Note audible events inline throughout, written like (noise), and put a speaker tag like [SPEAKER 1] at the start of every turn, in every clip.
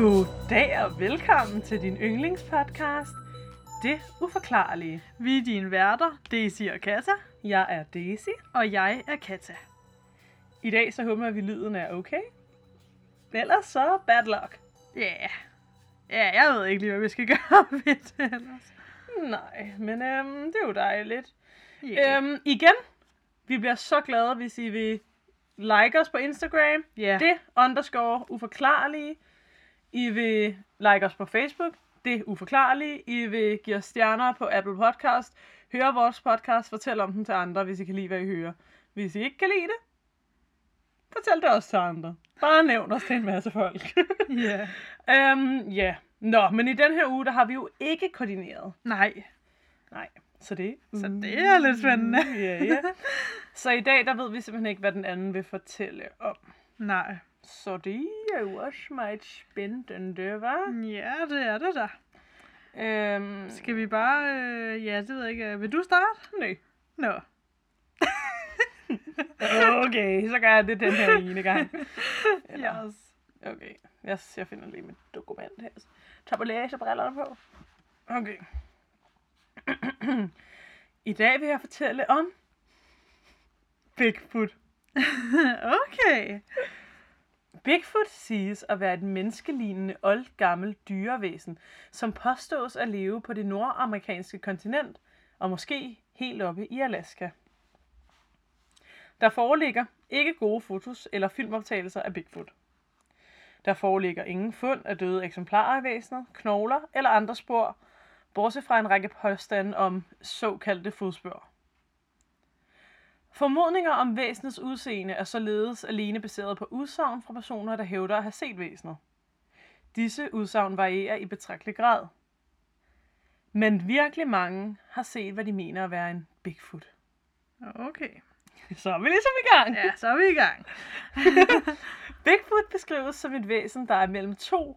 [SPEAKER 1] Goddag og velkommen til din yndlingspodcast, Det Uforklarlige.
[SPEAKER 2] Vi er dine værter, Daisy og Kata,
[SPEAKER 1] Jeg er Daisy.
[SPEAKER 2] og jeg er Kata.
[SPEAKER 1] I dag så håber jeg, at vi lyden er okay. Ellers så bad luck.
[SPEAKER 2] Ja, yeah. ja, jeg ved ikke lige, hvad vi skal (laughs) gøre ved det ellers.
[SPEAKER 1] Nej, men øhm, det er jo dejligt.
[SPEAKER 2] Yeah.
[SPEAKER 1] Øhm, igen, vi bliver så glade, hvis I vil like os på Instagram.
[SPEAKER 2] ja.
[SPEAKER 1] Det underscore uforklarlige. I vil like os på Facebook. Det uforklarlige. I vil give os stjerner på Apple Podcast. Høre vores podcast. Fortæl om den til andre, hvis I kan lide, hvad I hører. Hvis I ikke kan lide det, fortæl det også til andre. Bare nævn os til en masse folk. (laughs)
[SPEAKER 2] ja.
[SPEAKER 1] øhm, ja. Nå, men i den her uge, der har vi jo ikke koordineret.
[SPEAKER 2] Nej,
[SPEAKER 1] Nej. Så det,
[SPEAKER 2] så det er lidt spændende.
[SPEAKER 1] ja, ja. Så i dag, der ved vi simpelthen ikke, hvad den anden vil fortælle om.
[SPEAKER 2] Nej.
[SPEAKER 1] Så det er jo også meget spændende, hva'?
[SPEAKER 2] Ja, det er det da.
[SPEAKER 1] Øhm,
[SPEAKER 2] Skal vi bare... Øh, ja, det ved jeg ikke. Vil du starte?
[SPEAKER 1] nej.
[SPEAKER 2] Nå. (laughs)
[SPEAKER 1] Okay, så gør jeg det den her ene gang. (laughs) Eller-
[SPEAKER 2] Yes.
[SPEAKER 1] Okay, jeg, jeg finder lige mit dokument her. Tag på læsebrillerne på. Okay. (clears throat) I dag vil jeg fortælle om Bigfoot. (laughs)
[SPEAKER 2] okay.
[SPEAKER 1] Bigfoot siges at være et menneskelignende oldgammelt dyrevæsen, som påstås at leve på det nordamerikanske kontinent og måske helt oppe i Alaska. Der foreligger ikke gode fotos eller filmoptagelser af Bigfoot. Der foreligger ingen fund af døde eksemplarer af væsenet, knogler eller andre spor, bortset fra en række påstande om såkaldte fodspor. Formodninger om væsenets udseende er således alene baseret på udsagn fra personer, der hævder at have set væsenet. Disse udsagn varierer i betragtelig grad. Men virkelig mange har set, hvad de mener at være en Bigfoot.
[SPEAKER 2] Okay. (laughs)
[SPEAKER 1] Så er vi ligesom i gang.
[SPEAKER 2] Ja, så er vi i gang. (laughs)
[SPEAKER 1] Bigfoot beskrives som et væsen, der er mellem 2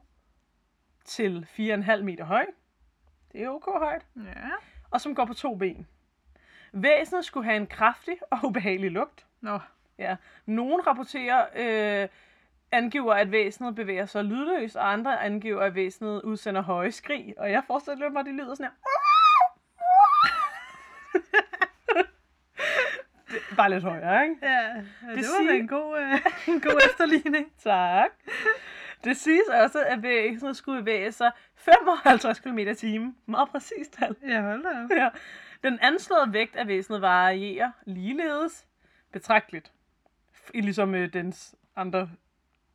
[SPEAKER 1] til 4,5 meter høj. Det er ok højt.
[SPEAKER 2] Ja.
[SPEAKER 1] Og som går på to ben. Væsenet skulle have en kraftig og ubehagelig lugt.
[SPEAKER 2] Nå.
[SPEAKER 1] Ja. Nogle rapporterer øh, angiver, at væsenet bevæger sig lydløst, og andre angiver, at væsenet udsender høje skrig. Og jeg forestiller mig, at de lyder sådan her. (laughs) Det bare lidt højere, ikke?
[SPEAKER 2] Ja, ja det, det var
[SPEAKER 1] siger-
[SPEAKER 2] en god, øh, en god efterligning. (laughs)
[SPEAKER 1] Tak. Det siges også, at væsenet skulle bevæge sig 55 km i timen. Meget præcist tal.
[SPEAKER 2] Ja, hold da op.
[SPEAKER 1] Ja. Den anslåede vægt af væsenet varierer ligeledes betragteligt. I ligesom øh, dens andre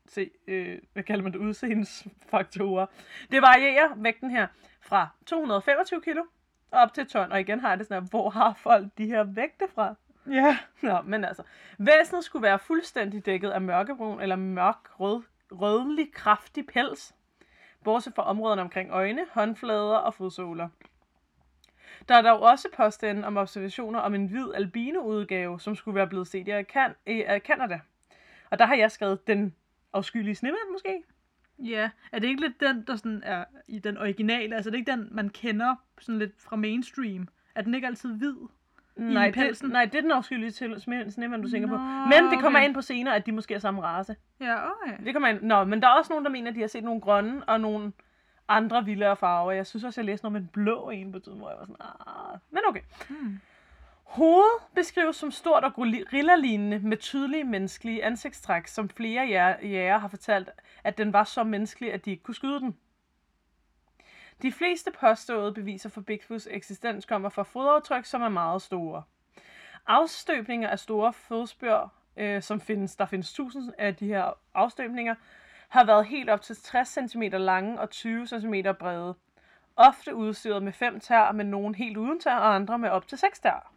[SPEAKER 1] se, øh, hvad kalder man det, udseendesfaktorer. Det varierer vægten her fra 225 kilo og op til ton. Og igen har jeg det sådan her, hvor har folk de her vægte fra?
[SPEAKER 2] Ja.
[SPEAKER 1] Nå, men altså, væsenet skulle være fuldstændig dækket af mørkebrun eller mørk rød, rødlig kraftig pels, bortset fra områderne omkring øjne, håndflader og fodsåler. Der er dog også påstande om observationer om en hvid albino-udgave, som skulle være blevet set i kan- øh, Canada. Og der har jeg skrevet den afskyelige snemand måske.
[SPEAKER 2] Ja, er det ikke lidt den, der sådan er i den originale? Altså er det ikke den, man kender sådan lidt fra mainstream? Er den ikke altid hvid?
[SPEAKER 1] Nej, det, nej, det er den afskyelige til sne- snemand, du tænker på.
[SPEAKER 2] Nå,
[SPEAKER 1] Men det kommer
[SPEAKER 2] okay.
[SPEAKER 1] ind på senere, at de måske er samme race.
[SPEAKER 2] Ja, okay.
[SPEAKER 1] Det kommer ind. Nå, men der er også nogen, der mener, at de har set nogle grønne og nogle andre vildere farver. Jeg synes også, jeg læste noget med en blå en på tiden, hvor jeg var sådan, ah. Men okay.
[SPEAKER 2] Hmm.
[SPEAKER 1] Hovedet beskrives som stort og gorilla-lignende med tydelige menneskelige ansigtstræk, som flere jæger- har fortalt, at den var så menneskelig, at de ikke kunne skyde den. De fleste påståede beviser for Bigfoots eksistens kommer fra fodaftryk, som er meget store. Afstøbninger af store fodspør, øh, som findes, der findes tusind af de her afstøbninger, har været helt op til 60 cm lange og 20 cm brede. Ofte udstyret med fem tær, men nogle helt uden tær, og andre med op til seks tær.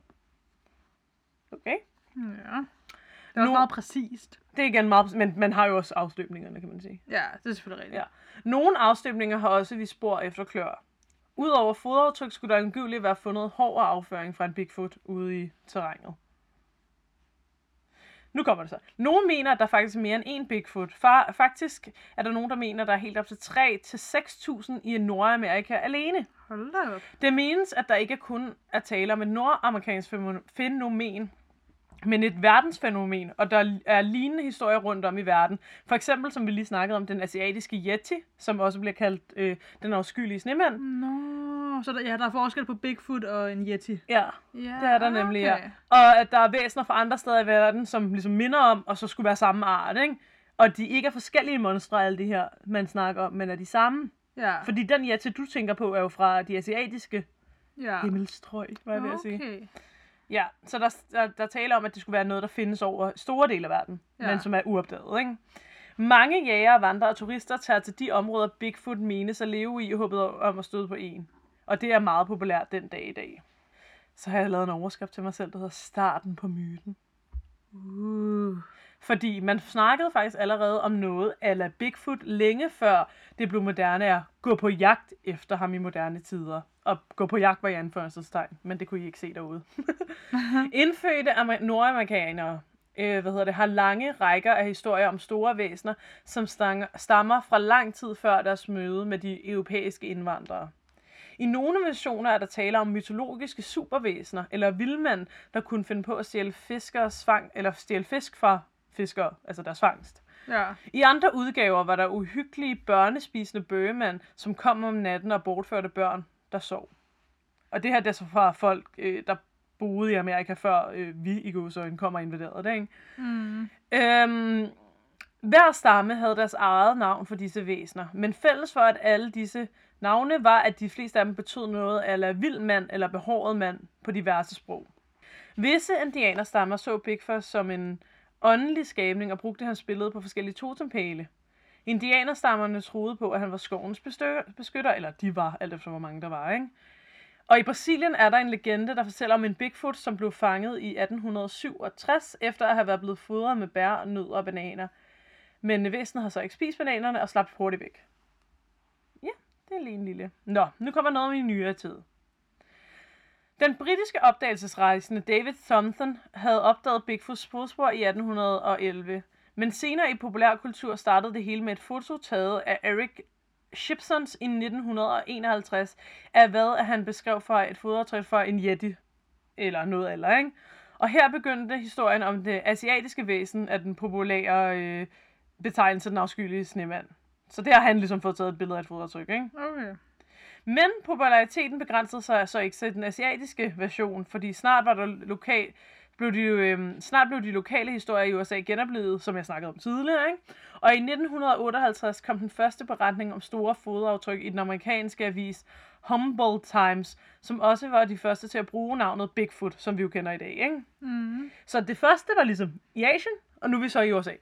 [SPEAKER 1] Okay.
[SPEAKER 2] Ja. Det er også
[SPEAKER 1] Nu-
[SPEAKER 2] meget præcist.
[SPEAKER 1] Det er igen meget, men man har jo også afstøbningerne, kan man sige.
[SPEAKER 2] Ja, det er selvfølgelig rigtigt.
[SPEAKER 1] Ja. Nogle afstøbninger har også vist spor efter klør. Udover fodaftryk skulle der angiveligt være fundet hård afføring fra en Bigfoot ude i terrænet. Nu kommer det så. Nogle mener, at der faktisk er mere end én Bigfoot. Fa- faktisk er der nogen, der mener, at der er helt op til 3-6.000 i Nordamerika alene.
[SPEAKER 2] Hold da op.
[SPEAKER 1] Det menes, at der ikke kun er tale om et nordamerikansk fænomen, men et verdensfænomen, og der er lignende historier rundt om i verden. For eksempel, som vi lige snakkede om, den asiatiske yeti, som også bliver kaldt øh, den afskyelige snemand.
[SPEAKER 2] Nå, så der, ja, der er forskel på Bigfoot og en Yeti.
[SPEAKER 1] Ja,
[SPEAKER 2] Ja,
[SPEAKER 1] det er der nemlig,
[SPEAKER 2] okay.
[SPEAKER 1] ja. Og at der er væsener fra andre steder i verden, som ligesom minder om, og så skulle være samme art, ikke? Og de ikke er forskellige monstre, alle de her, man snakker om, men er de samme.
[SPEAKER 2] Ja,
[SPEAKER 1] Fordi den yeti, du tænker på, er jo fra de asiatiske
[SPEAKER 2] ja.
[SPEAKER 1] himmelstrøg, hvad jeg ved at sige. Ja, så der, der, der taler om, at det skulle være noget, der findes over store dele af verden,
[SPEAKER 2] Ja.
[SPEAKER 1] men som er uopdaget. Ikke? Mange jægere, vandrere og turister tager til de områder, Bigfoot menes at leve i, håbet om at støde på en. Og det er meget populært den dag i dag. Så har jeg lavet en overskrift til mig selv, der hedder Starten på myten.
[SPEAKER 2] Uh.
[SPEAKER 1] Fordi man snakkede faktisk allerede om noget ala Bigfoot længe før det blev moderne at gå på jagt efter ham i moderne tider. Og gå på jagt var i anførselstegn, men det kunne I ikke se derude. (laughs) Indfødte amer- nordamerikanere øh, hvad hedder det, har lange rækker af historier om store væsener, som stammer fra lang tid før deres møde med de europæiske indvandrere. I nogle versioner er der tale om mytologiske supervæsener, eller vildmænd, der kunne finde på at stjæle fiskers fang, eller stjæle fisk fra fiskere, altså deres fangst.
[SPEAKER 2] Ja.
[SPEAKER 1] I andre udgaver var der uhyggelige børnespisende bøgemænd, som kom om natten og bortførte børn, der sov. Og det her det er så fra folk, øh, der boede i Amerika, før øh, vi i godsøjne kommer og invaderede det, ikke?
[SPEAKER 2] Mm.
[SPEAKER 1] Øhm, hver stamme havde deres eget navn for disse væsener, men fælles for at alle disse navne var, at de fleste af dem betød noget eller vild mand eller behåret mand på diverse sprog. Visse indianerstammer så Bigfoot som en åndelig skabning og brugte hans billede på forskellige totempæle. Indianerstammerne troede på, at han var skovens beskytter, eller de var, alt efter hvor mange der var, ikke? Og i Brasilien er der en legende, der fortæller om en Bigfoot, som blev fanget i 1867, efter at have været blevet fodret med bær, nødder og bananer. Men væsenet har så ikke spist bananerne og slap hurtigt væk. Ja, det er lige en lille. Nå, nu kommer noget om i nyere tid. Den britiske opdagelsesrejsende David Thompson havde opdaget Bigfoots fodspor i 1811, men senere i populærkultur startede det hele med et foto taget af Eric Shipsons i 1951 af hvad han beskrev for et fodaftryk for en yeti, eller noget eller, ikke? Og her begyndte historien om det asiatiske væsen af den populære øh, betegnelse den afskyelige snemand. Så det har han ligesom fået taget et billede af et fodaftryk, ikke?
[SPEAKER 2] Okay.
[SPEAKER 1] Men populariteten begrænsede sig så ikke til den asiatiske version, fordi snart var der lokal, blev de, øhm, snart blev de lokale historier i USA genoplevet, som jeg snakkede om tidligere. Ikke? Og i 1958 kom den første beretning om store fodaftryk i den amerikanske avis Humboldt Times, som også var de første til at bruge navnet Bigfoot, som vi jo kender i dag. Ikke?
[SPEAKER 2] Mm.
[SPEAKER 1] Så det første var ligesom i Asien, og nu er vi så i USA.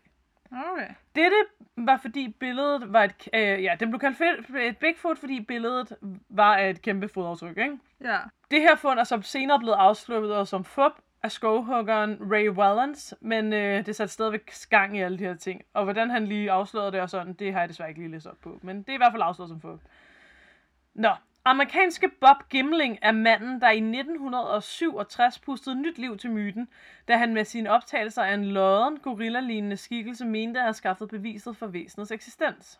[SPEAKER 2] Okay.
[SPEAKER 1] Dette var fordi billedet var et, øh, ja, den blev kaldt et Bigfoot, fordi billedet var et kæmpe fodaftryk, ikke?
[SPEAKER 2] Ja.
[SPEAKER 1] Det her fund er som senere blevet afsløret som fup af skovhuggeren Ray Wallens, men øh, det satte stadigvæk gang i alle de her ting. Og hvordan han lige afslørede det og sådan, det har jeg desværre ikke lige læst op på. Men det er i hvert fald afsløret som fup. Nå, amerikanske Bob Gimling er manden, der i 1967 pustede nyt liv til myten, da han med sine optagelser af en lodden, gorilla-lignende skikkelse mente at have skaffet beviset for væsenets eksistens.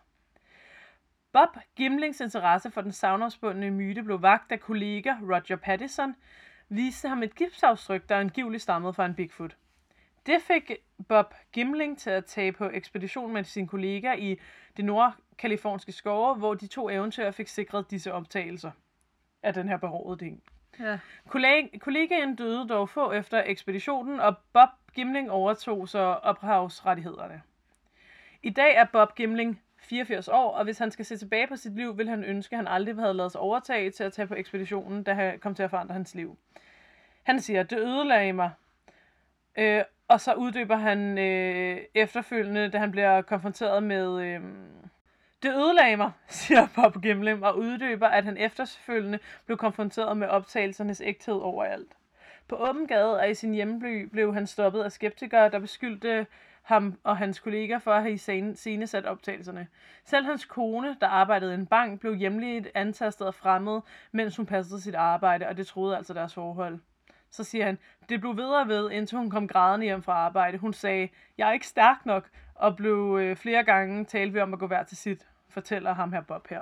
[SPEAKER 1] Bob Gimlings interesse for den savnomspundne myte blev vagt, da kollega Roger Pattison viste ham et gipsaftryk, der angiveligt stammede fra en Bigfoot. Det fik Bob Gimling til at tage på ekspedition med sin kollega i det nordkaliforniske skove, hvor de to eventyr fik sikret disse optagelser af den her behårede ting.
[SPEAKER 2] Ja.
[SPEAKER 1] Kolleg- kollegaen døde dog få efter ekspeditionen, og Bob Gimling overtog så ophavsrettighederne. I dag er Bob Gimling 84 år, og hvis han skal se tilbage på sit liv, vil han ønske, at han aldrig havde lavet sig overtage til at tage på ekspeditionen, da han kom til at forandre hans liv. Han siger, det ødelagde mig. Øh, og så uddyber han øh, efterfølgende, da han bliver konfronteret med... Øh, det ødelagde mig, (laughs) siger Bob Gimling, og uddyber, at han efterfølgende blev konfronteret med optagelsernes ægthed overalt. På åben gade og i sin hjemby blev han stoppet af skeptikere, der beskyldte ham og hans kolleger for at have scenesat optagelserne. Selv hans kone, der arbejdede i en bank, blev hjemligt antastet og fremmed, mens hun passede sit arbejde, og det troede altså deres forhold. Så siger han, det blev ved og ved, indtil hun kom grædende hjem fra arbejde. Hun sagde, jeg er ikke stærk nok, og blev øh, flere gange talt vi om at gå hver til sit, fortæller ham her Bob her.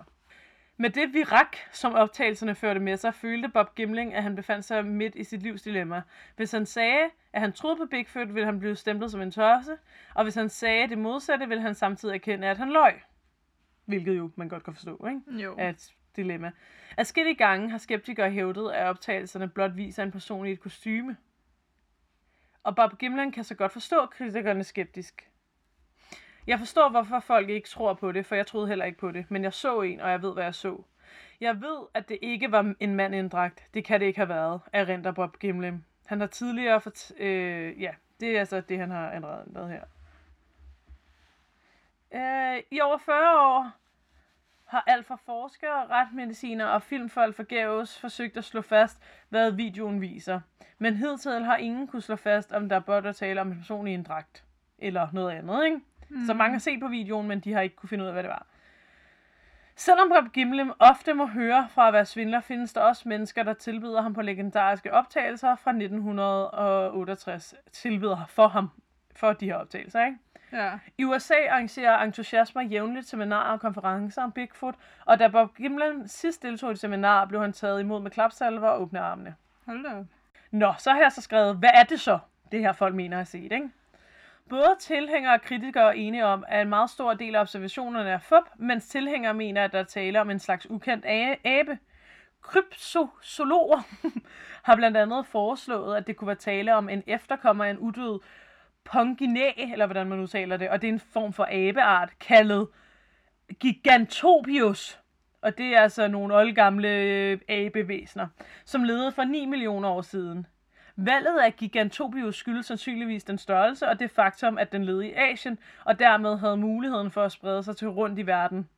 [SPEAKER 1] Med det virak, som optagelserne førte med sig, følte Bob Gimling, at han befandt sig midt i sit livs dilemma. Hvis han sagde, at han troede på Bigfoot, ville han blive stemplet som en tørse, og hvis han sagde det modsatte, ville han samtidig erkende, at han løj. Hvilket jo man godt kan forstå, ikke?
[SPEAKER 2] Jo.
[SPEAKER 1] et dilemma. Adskillige gange har skeptikere hævdet, at optagelserne blot viser en person i et kostyme. Og Bob Gimlin kan så godt forstå kritikerne skeptisk. Jeg forstår, hvorfor folk ikke tror på det, for jeg troede heller ikke på det. Men jeg så en, og jeg ved, hvad jeg så. Jeg ved, at det ikke var en mand i en dragt. Det kan det ikke have været, erindrer Bob Gimlin. Han har tidligere fort... Øh, ja, det er altså det, han har ændret her. Øh, I over 40 år har alt fra forskere, retmediciner og filmfolk forgæves forsøgt at slå fast, hvad videoen viser. Men hidtil har ingen kunne slå fast, om der er blot at tale om en person i en dragt. Eller noget andet, ikke? Mm. Så mange har set på videoen, men de har ikke kunne finde ud af, hvad det var. Selvom Bob Gimlin ofte må høre fra at være svindler, findes der også mennesker, der tilbyder ham på legendariske optagelser fra 1968. Tilbyder for ham for de her optagelser, ikke?
[SPEAKER 2] Ja.
[SPEAKER 1] I USA arrangerer entusiasmer jævnligt seminarer og konferencer om Bigfoot, og da Bob Gimlin sidst deltog i et seminar, blev han taget imod med klapsalver og åbne armene.
[SPEAKER 2] Hold da.
[SPEAKER 1] Nå, så har jeg så skrevet, hvad er det så, det her folk mener at set, ikke? Både tilhængere og kritikere er enige om, at en meget stor del af observationerne er fup, mens tilhængere mener, at der taler om en slags ukendt abe. Kryptozoologer (laughs) har blandt andet foreslået, at det kunne være tale om en efterkommer af en uddød ponginæ, eller hvordan man udtaler det, og det er en form for abeart, kaldet Gigantopius. Og det er altså nogle oldgamle øh, abevæsner, abevæsener, som levede for 9 millioner år siden. Valget af Gigantopius skyldes sandsynligvis den størrelse og det faktum, at den levede i Asien, og dermed havde muligheden for at sprede sig til rundt i verden.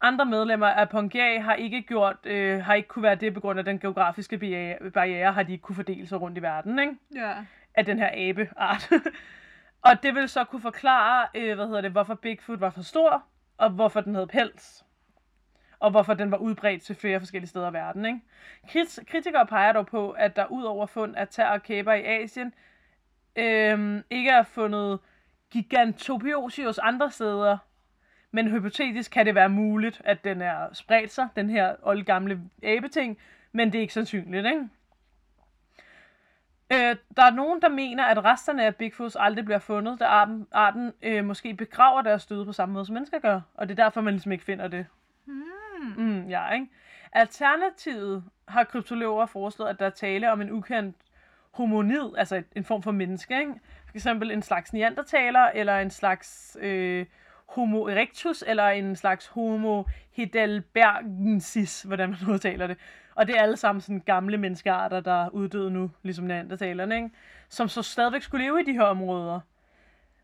[SPEAKER 1] Andre medlemmer af Pangea har ikke gjort, øh, har ikke kunne være det på grund af den geografiske barriere, barriere har de ikke kunne fordele sig rundt i verden, ikke?
[SPEAKER 2] Ja
[SPEAKER 1] af den her abeart. (laughs) og det vil så kunne forklare, øh, hvad hedder det, hvorfor Bigfoot var for stor, og hvorfor den havde pels. Og hvorfor den var udbredt til flere forskellige steder i verden. Ikke? Krit- kritikere peger dog på, at der ud over fund af tær og kæber i Asien, øh, ikke er fundet Gigantopiosius andre steder, men hypotetisk kan det være muligt, at den er spredt sig, den her oldgamle abeting, men det er ikke sandsynligt, ikke? Øh, der er nogen, der mener, at resterne af Bigfoots aldrig bliver fundet, da arten, arten øh, måske begraver deres døde på samme måde, som mennesker gør. Og det er derfor, man ligesom ikke finder det.
[SPEAKER 2] Mm.
[SPEAKER 1] Mm, ja, ikke? Alternativet har kryptologer foreslået, at der er tale om en ukendt homonid, altså en form for menneske, ikke? For eksempel en slags neandertaler, eller en slags øh, homo erectus, eller en slags homo heidelbergensis, hvordan man (laughs) udtaler det. Og det er alle sammen sådan gamle menneskearter, der er uddøde nu, ligesom neandertalerne, ikke? Som så stadigvæk skulle leve i de her områder.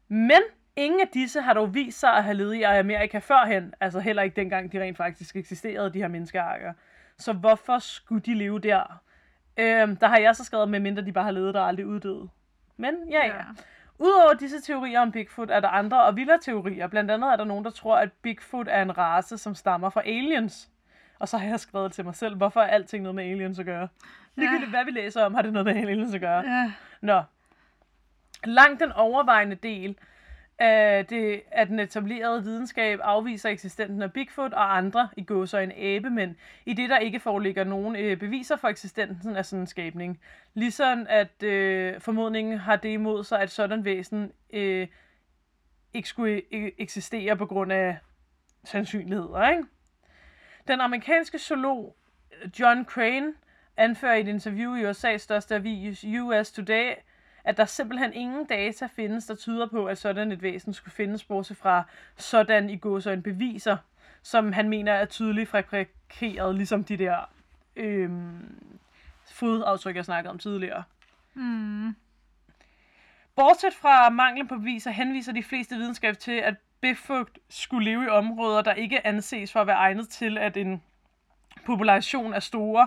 [SPEAKER 1] Men ingen af disse har dog vist sig at have levet i Amerika førhen, altså heller ikke dengang de rent faktisk eksisterede, de her menneskearter. Så hvorfor skulle de leve der? Øhm, der har jeg så skrevet, med mindre de bare har levet der og aldrig uddøde. Men ja, ja. Udover disse teorier om Bigfoot, er der andre og vildere teorier. Blandt andet er der nogen, der tror, at Bigfoot er en race, som stammer fra aliens. Og så har jeg skrevet til mig selv, hvorfor er alting noget med aliens at gøre? Ligegyldigt hvad vi læser om, har det noget med aliens at gøre.
[SPEAKER 2] Ja.
[SPEAKER 1] Nå. Langt den overvejende del af, det, at den etablerede videnskab afviser eksistensen af Bigfoot og andre i en abemænd, i det der ikke foreligger nogen øh, beviser for eksistensen af sådan en skabning. Ligesom at øh, formodningen har det imod sig, at sådan væsen øh, ikke skulle e-, eksistere på grund af sandsynligheder, ikke? Den amerikanske zoolog øh, John Crane anfører i et interview i USA's største avis US Today, at der simpelthen ingen data findes, der tyder på, at sådan et væsen skulle findes, bortset fra sådan i gåsøjne beviser, som han mener er tydeligt fabrikeret, ligesom de der øhm, fodaftryk, jeg snakkede om tidligere.
[SPEAKER 2] Mm.
[SPEAKER 1] Bortset fra manglen på beviser, henviser de fleste videnskab til, at Bigfoot skulle leve i områder, der ikke anses for at være egnet til, at en population af store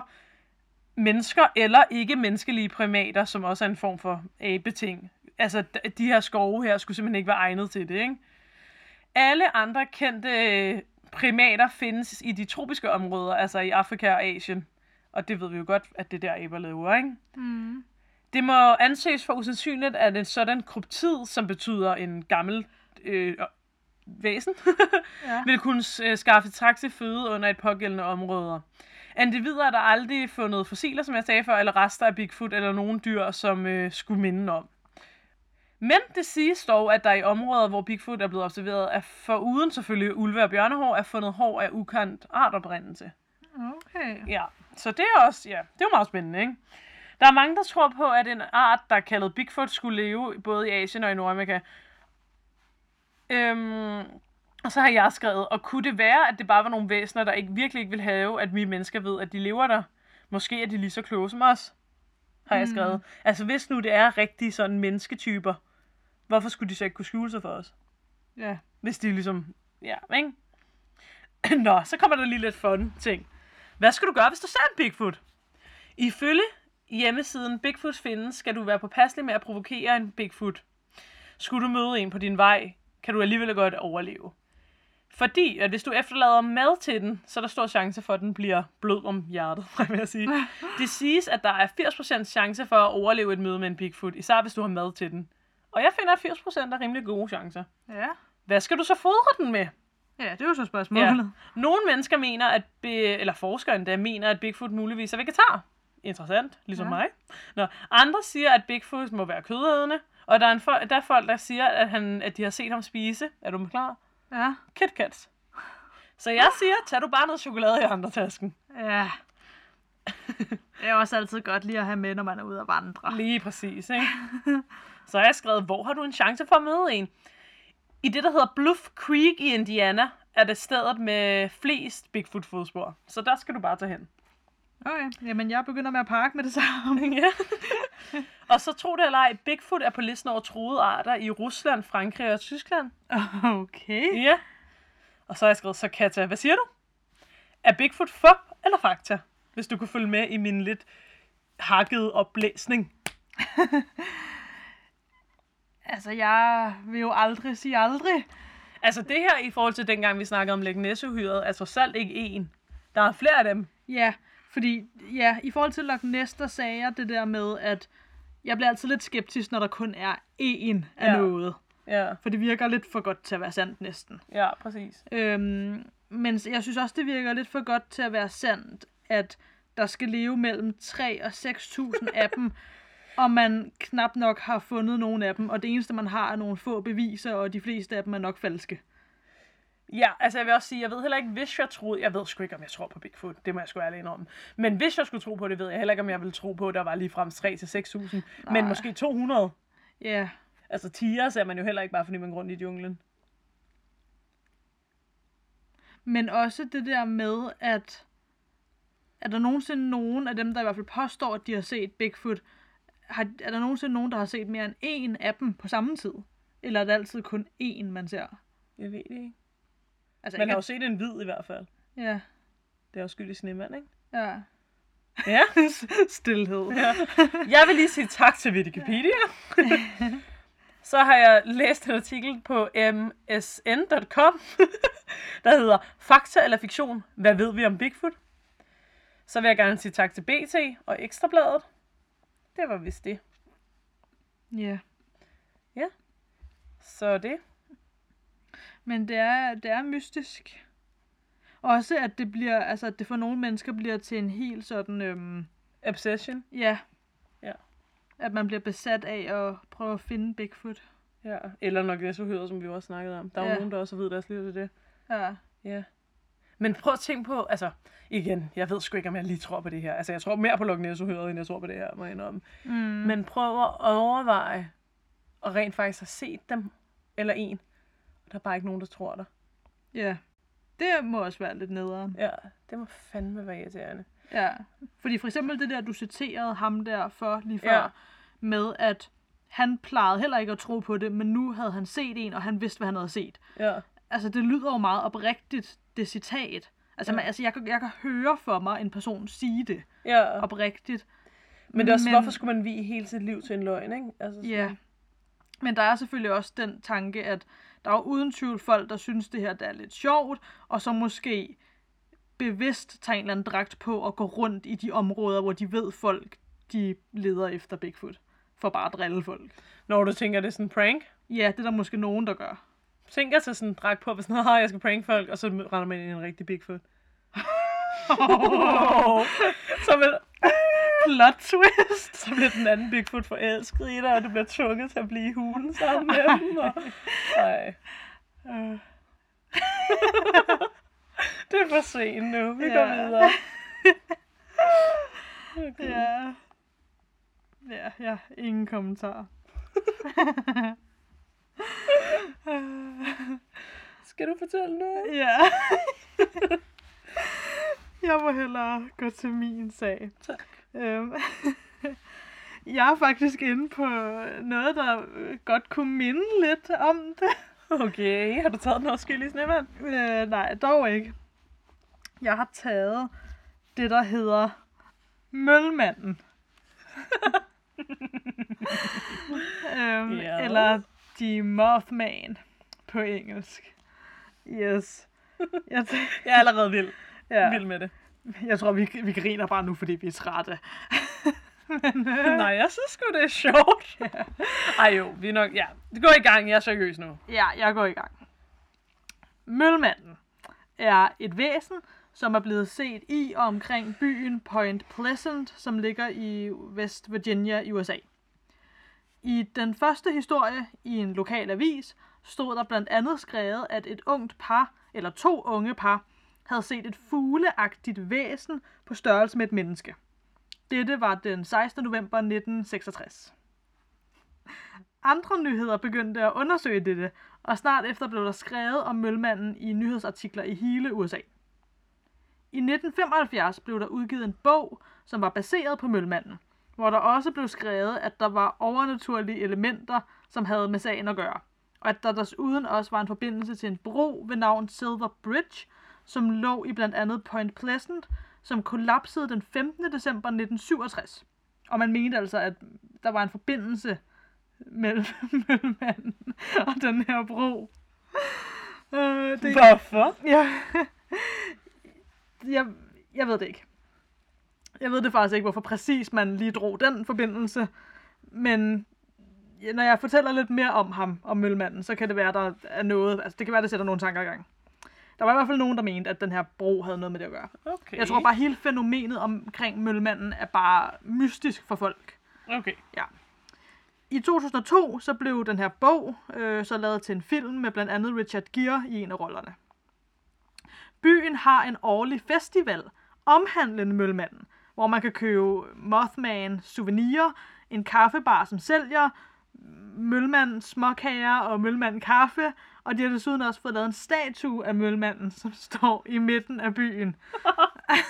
[SPEAKER 1] mennesker eller ikke-menneskelige primater, som også er en form for abeting. Altså, de her skove her skulle simpelthen ikke være egnet til det, ikke? Alle andre kendte øh, primater findes i de tropiske områder, altså i Afrika og Asien. Og det ved vi jo godt, at det er der aber lever, ikke?
[SPEAKER 2] Mm.
[SPEAKER 1] Det må anses for usandsynligt, at en sådan kryptid, som betyder en gammel øh, væsen (laughs)
[SPEAKER 2] Ja.
[SPEAKER 1] vil kunne øh, skaffe taxi føde under et pågældende områder. Individer er der aldrig fundet fossiler, som jeg sagde før, eller rester af Bigfoot, eller nogen dyr, som øh, skulle minde om. Men det siges dog, at der i områder, hvor Bigfoot er blevet observeret, er foruden selvfølgelig ulve og bjørnehår, er fundet hår af ukendt artoprindelse.
[SPEAKER 2] Okay.
[SPEAKER 1] Ja, så det er også, ja, det er jo meget spændende, ikke? Der er mange, der tror på, at en art, der er kaldet Bigfoot, skulle leve både i Asien og i Nordamerika. Øhm, og så har jeg skrevet, og kunne det være, at det bare var nogle væsener, der ikke virkelig ikke vil have, at vi mennesker ved, at de lever der? Måske er de lige så kloge som os, har jeg skrevet. Altså hvis nu det er rigtige sådan mennesketyper, hvorfor skulle de så ikke kunne skjule sig for os?
[SPEAKER 2] Ja.
[SPEAKER 1] Hvis de ligesom, ja, ikke? (clears throat) Nå, så kommer der lige lidt fun ting. Hvad skal du gøre, hvis du ser en Bigfoot? Ifølge hjemmesiden Bigfoot findes, skal du være påpasselig med at provokere en Bigfoot. Skulle du møde en på din vej, kan du alligevel godt overleve. Fordi, at hvis du efterlader mad til den, så er der stor chance for, at den bliver blød om hjertet, (laughs) vil jeg sige. (laughs) Det siges, at der er 80% chance for at overleve et møde med en Bigfoot, især hvis du har mad til den. Og jeg finder, at 80% er rimelig gode chancer.
[SPEAKER 2] Ja.
[SPEAKER 1] Hvad skal du så fodre den med?
[SPEAKER 2] Ja, det er jo så spørgsmålet. (laughs)
[SPEAKER 1] Nogle mennesker mener, at be, eller forskere endda mener, at Bigfoot muligvis er vegetar. Interessant, ligesom
[SPEAKER 2] Ja.
[SPEAKER 1] ja. mig. Nå, andre siger, at Bigfoot må være kødædende, og der er, en der er folk, der siger, at, han, at de har set ham spise. Er du klar?
[SPEAKER 2] Ja.
[SPEAKER 1] KitKats. Så jeg siger, tag du bare noget chokolade i andre tasken.
[SPEAKER 2] Ja. (laughs) Det er også altid godt lige at have med, når man er ude at vandre.
[SPEAKER 1] Lige præcis, ikke? (laughs) Så har jeg skrevet, hvor har du en chance for at møde en? I det, der hedder Bluff Creek i Indiana, er det stedet med flest Bigfoot-fodspor. Så der skal du bare tage hen.
[SPEAKER 2] Okay, jamen jeg begynder med at parke med det samme. (laughs)
[SPEAKER 1] Ja. (laughs) og så tro det eller ej, Bigfoot er på listen over truede arter i Rusland, Frankrig og Tyskland.
[SPEAKER 2] Okay.
[SPEAKER 1] Ja. Og så har jeg skrevet, så Katja, hvad siger du? Er Bigfoot fup eller fakta? Hvis du kunne følge med i min lidt hakkede oplæsning. (laughs)
[SPEAKER 2] Altså, jeg vil jo aldrig sige aldrig.
[SPEAKER 1] Altså det her i forhold til dengang, vi snakkede om Læg Nessohyret, er trods alt ikke en. Der er flere af dem.
[SPEAKER 2] Ja, fordi ja, i forhold til Loch Ness, der sagde jeg det der med, at jeg bliver altid lidt skeptisk, når der kun er én af
[SPEAKER 1] Ja.
[SPEAKER 2] noget.
[SPEAKER 1] Ja,
[SPEAKER 2] For det virker lidt for godt til at være sandt næsten.
[SPEAKER 1] ja, præcis.
[SPEAKER 2] Øhm, men jeg synes også, det virker lidt for godt til at være sandt, at der skal leve mellem 3 og 6.000 af dem, (laughs) og man knap nok har fundet nogen af dem, og det eneste, man har, er nogle få beviser, og de fleste af dem er nok falske.
[SPEAKER 1] Ja, altså jeg vil også sige, jeg ved heller ikke, hvis jeg troede, jeg ved sgu ikke, om jeg tror på Bigfoot, det må jeg sgu ærligt indrømme. Men hvis jeg skulle tro på det, ved jeg heller ikke, om jeg ville tro på, at der var lige frem 3 til 6.000, men måske 200.
[SPEAKER 2] Ja,
[SPEAKER 1] Altså tiger ser man jo heller ikke bare, fordi man går rundt i junglen.
[SPEAKER 2] men også det der med, at er der nogensinde nogen af dem, der i hvert fald påstår, at de har set Bigfoot, har, er der nogensinde nogen, der har set mere end én af dem på samme tid? Eller er det altid kun én, man ser?
[SPEAKER 1] Jeg ved det ikke.
[SPEAKER 2] Altså,
[SPEAKER 1] Man har jo set en hvid i hvert fald.
[SPEAKER 2] Ja,
[SPEAKER 1] Det er jo skyld i snemand, ikke?
[SPEAKER 2] ja.
[SPEAKER 1] Ja. (laughs)
[SPEAKER 2] Stilhed.
[SPEAKER 1] ja. Jeg vil lige sige tak til Wikipedia. (laughs) Så har jeg læst en artikel på msn.com, (laughs) der hedder Fakta eller fiktion? Hvad ved vi om Bigfoot? Så vil jeg gerne sige tak til BT og Ekstrabladet. Det var vist det.
[SPEAKER 2] Ja.
[SPEAKER 1] Så det.
[SPEAKER 2] Men det er, det er mystisk. Også at det bliver, altså at det for nogle mennesker bliver til en helt sådan, øhm,
[SPEAKER 1] Obsession.
[SPEAKER 2] ja.
[SPEAKER 1] Ja.
[SPEAKER 2] At man bliver besat af at prøve at finde Bigfoot.
[SPEAKER 1] Ja. Eller nok så som vi jo også snakkede om. Der er jo
[SPEAKER 2] Ja.
[SPEAKER 1] nogen, der også ved deres liv til det.
[SPEAKER 2] Ja.
[SPEAKER 1] Ja. Men prøv at tænke på, altså, igen, jeg ved sgu ikke, om jeg lige tror på det her. Altså, jeg tror mere på Loch ness end jeg tror på det her, må jeg indrømme.
[SPEAKER 2] Mm.
[SPEAKER 1] Men prøv at overveje, og rent faktisk have set dem, eller en, og der er bare ikke nogen, der tror dig.
[SPEAKER 2] Ja. Det må også være lidt nederen.
[SPEAKER 1] Ja, det må fandme være irriterende.
[SPEAKER 2] Ja. Fordi for eksempel det der, du citerede ham der for lige før,
[SPEAKER 1] Ja.
[SPEAKER 2] med at han plejede heller ikke at tro på det, men nu havde han set en, og han vidste, hvad han havde set.
[SPEAKER 1] Ja,
[SPEAKER 2] Altså, det lyder jo meget oprigtigt, det citat. Altså,
[SPEAKER 1] Ja.
[SPEAKER 2] man, altså jeg, kan, jeg kan høre for mig en person sige det
[SPEAKER 1] ja.
[SPEAKER 2] oprigtigt.
[SPEAKER 1] Men det er også,
[SPEAKER 2] men-
[SPEAKER 1] hvorfor skulle man vie hele sit liv til en løgn, ikke? Altså, sådan-
[SPEAKER 2] Ja. Men der er selvfølgelig også den tanke, at der er jo uden tvivl folk, der synes, det her der er lidt sjovt, og så måske bevidst tager en eller anden dragt på og går rundt i de områder, hvor de ved folk, de leder efter Bigfoot. For bare at drille folk.
[SPEAKER 1] Når du tænker, det er sådan en prank?
[SPEAKER 2] Ja, det er der måske nogen, der gør.
[SPEAKER 1] Tænker sig sådan en dragt på, hvis sådan, "Haha, jeg skal prank folk, og så render man ind i en rigtig Bigfoot. (laughs) (laughs) så, vil,
[SPEAKER 2] Plot twist.
[SPEAKER 1] så bliver den anden Bigfoot forelsket i dig, og du bliver tvunget til at blive i hulen sammen med dem. Og... Ej.
[SPEAKER 2] Øh, (laughs)
[SPEAKER 1] Det er for sent nu. Vi
[SPEAKER 2] Ja.
[SPEAKER 1] går videre. (laughs) Okay.
[SPEAKER 2] ja. Ja, ja, ingen kommentar. (laughs)
[SPEAKER 1] Skal du fortælle noget?
[SPEAKER 2] Ja. jeg må hellere gå til min sag.
[SPEAKER 1] Tak.
[SPEAKER 2] Øhm, (laughs) jeg er faktisk inde på noget, der øh, godt kunne minde lidt om det. (laughs)
[SPEAKER 1] Okay, har du taget den afskyelige snemand?
[SPEAKER 2] Øh, nej, dog ikke. Jeg har taget det, der hedder Mølmanden. (laughs) øhm,
[SPEAKER 1] Ja.
[SPEAKER 2] Eller The Mothman på engelsk. Yes. Jeg, tæ-
[SPEAKER 1] Jeg er allerede vild. Ja, Vild med det. (laughs)
[SPEAKER 2] jeg tror, vi, vi griner bare nu, fordi vi er trætte. Men, (laughs) øh,
[SPEAKER 1] Nej, jeg synes sgu, det er sjovt. (laughs) Ej jo, vi er nok... Ja, det går i gang. Jeg er seriøs nu.
[SPEAKER 2] Ja, jeg går i gang. Mølmanden er et væsen, som er blevet set i og omkring byen Point Pleasant, som ligger i West Virginia i USA. I den første historie i en lokal avis stod der blandt andet skrevet, at et ungt par, eller to unge par, havde set et fugleagtigt væsen på størrelse med et menneske. Dette var den 16. november 1966. Andre nyheder begyndte at undersøge dette, og snart efter blev der skrevet om mølmanden i nyhedsartikler i hele USA. I 1975 blev der udgivet en bog, som var baseret på mølmanden, hvor der også blev skrevet, at der var overnaturlige elementer, som havde med sagen at gøre, og at der desuden også var en forbindelse til en bro ved navn Silver Bridge, som lå i blandt andet Point Pleasant, som kollapsede den 15. december 1967. Og man mente altså, at der var en forbindelse mellem (laughs) mølmanden og den her bro. Øh, det,
[SPEAKER 1] Hvorfor?
[SPEAKER 2] Ja. (laughs) jeg, jeg ved det ikke. Jeg ved det faktisk ikke, hvorfor præcis man lige drog den forbindelse. Men når jeg fortæller lidt mere om ham, om mølmanden, så kan det være, der er noget... Altså, det kan være, det sætter nogle tanker i gang. Der var i hvert fald nogen, der mente, at den her bro havde noget med det at gøre.
[SPEAKER 1] Okay.
[SPEAKER 2] Jeg tror bare, hele fænomenet omkring mølmanden er bare mystisk for folk.
[SPEAKER 1] Okay.
[SPEAKER 2] I 2002 så blev den her bog øh, så lavet til en film med blandt andet Richard Gere i en af rollerne. Byen har en årlig festival omhandlende Mølmanden, hvor man kan købe Mothman souvenirer, en kaffebar, som sælger Mølmand småkager og Mølmand kaffe, og de har desuden også fået lavet en statue af Mølmanden, som står i midten af byen.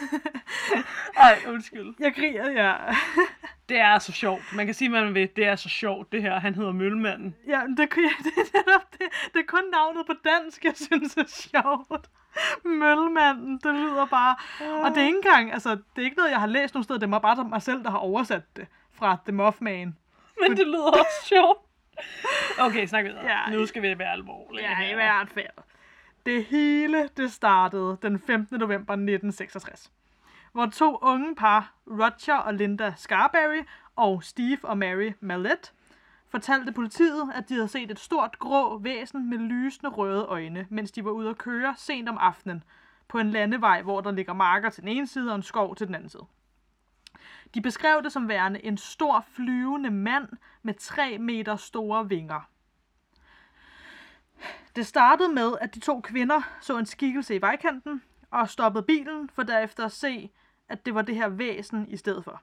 [SPEAKER 2] (laughs)
[SPEAKER 1] Ej, undskyld.
[SPEAKER 2] Jeg griner, ja. (laughs)
[SPEAKER 1] Det er så sjovt. Man kan sige, hvad man vil. Det er så sjovt, det her. Han hedder Mølmanden.
[SPEAKER 2] Ja, men det, (laughs) det, det, det, er kun navnet på dansk, jeg synes er sjovt. Mølmanden, det lyder bare... Og det er ikke engang, altså, det er ikke noget, jeg har læst nogen steder. Det er bare mig selv, der har oversat det fra The Mothman.
[SPEAKER 1] Men det lyder også sjovt. Okay, snak videre.
[SPEAKER 2] Ja,
[SPEAKER 1] nu skal vi være alvorlige.
[SPEAKER 2] Ja, i
[SPEAKER 1] her.
[SPEAKER 2] hvert fald. Det hele, det startede den 15. november 1966. Hvor to unge par, Roger og Linda Scarberry og Steve og Mary Mallet, fortalte politiet, at de havde set et stort grå væsen med lysende røde øjne, mens de var ude at køre sent om aftenen på en landevej, hvor der ligger marker til den ene side og en skov til den anden side. De beskrev det som værende en stor flyvende mand med 3 meter store vinger. Det startede med, at de to kvinder så en skikkelse i vejkanten og stoppede bilen, for derefter at se, at det var det her væsen i stedet for.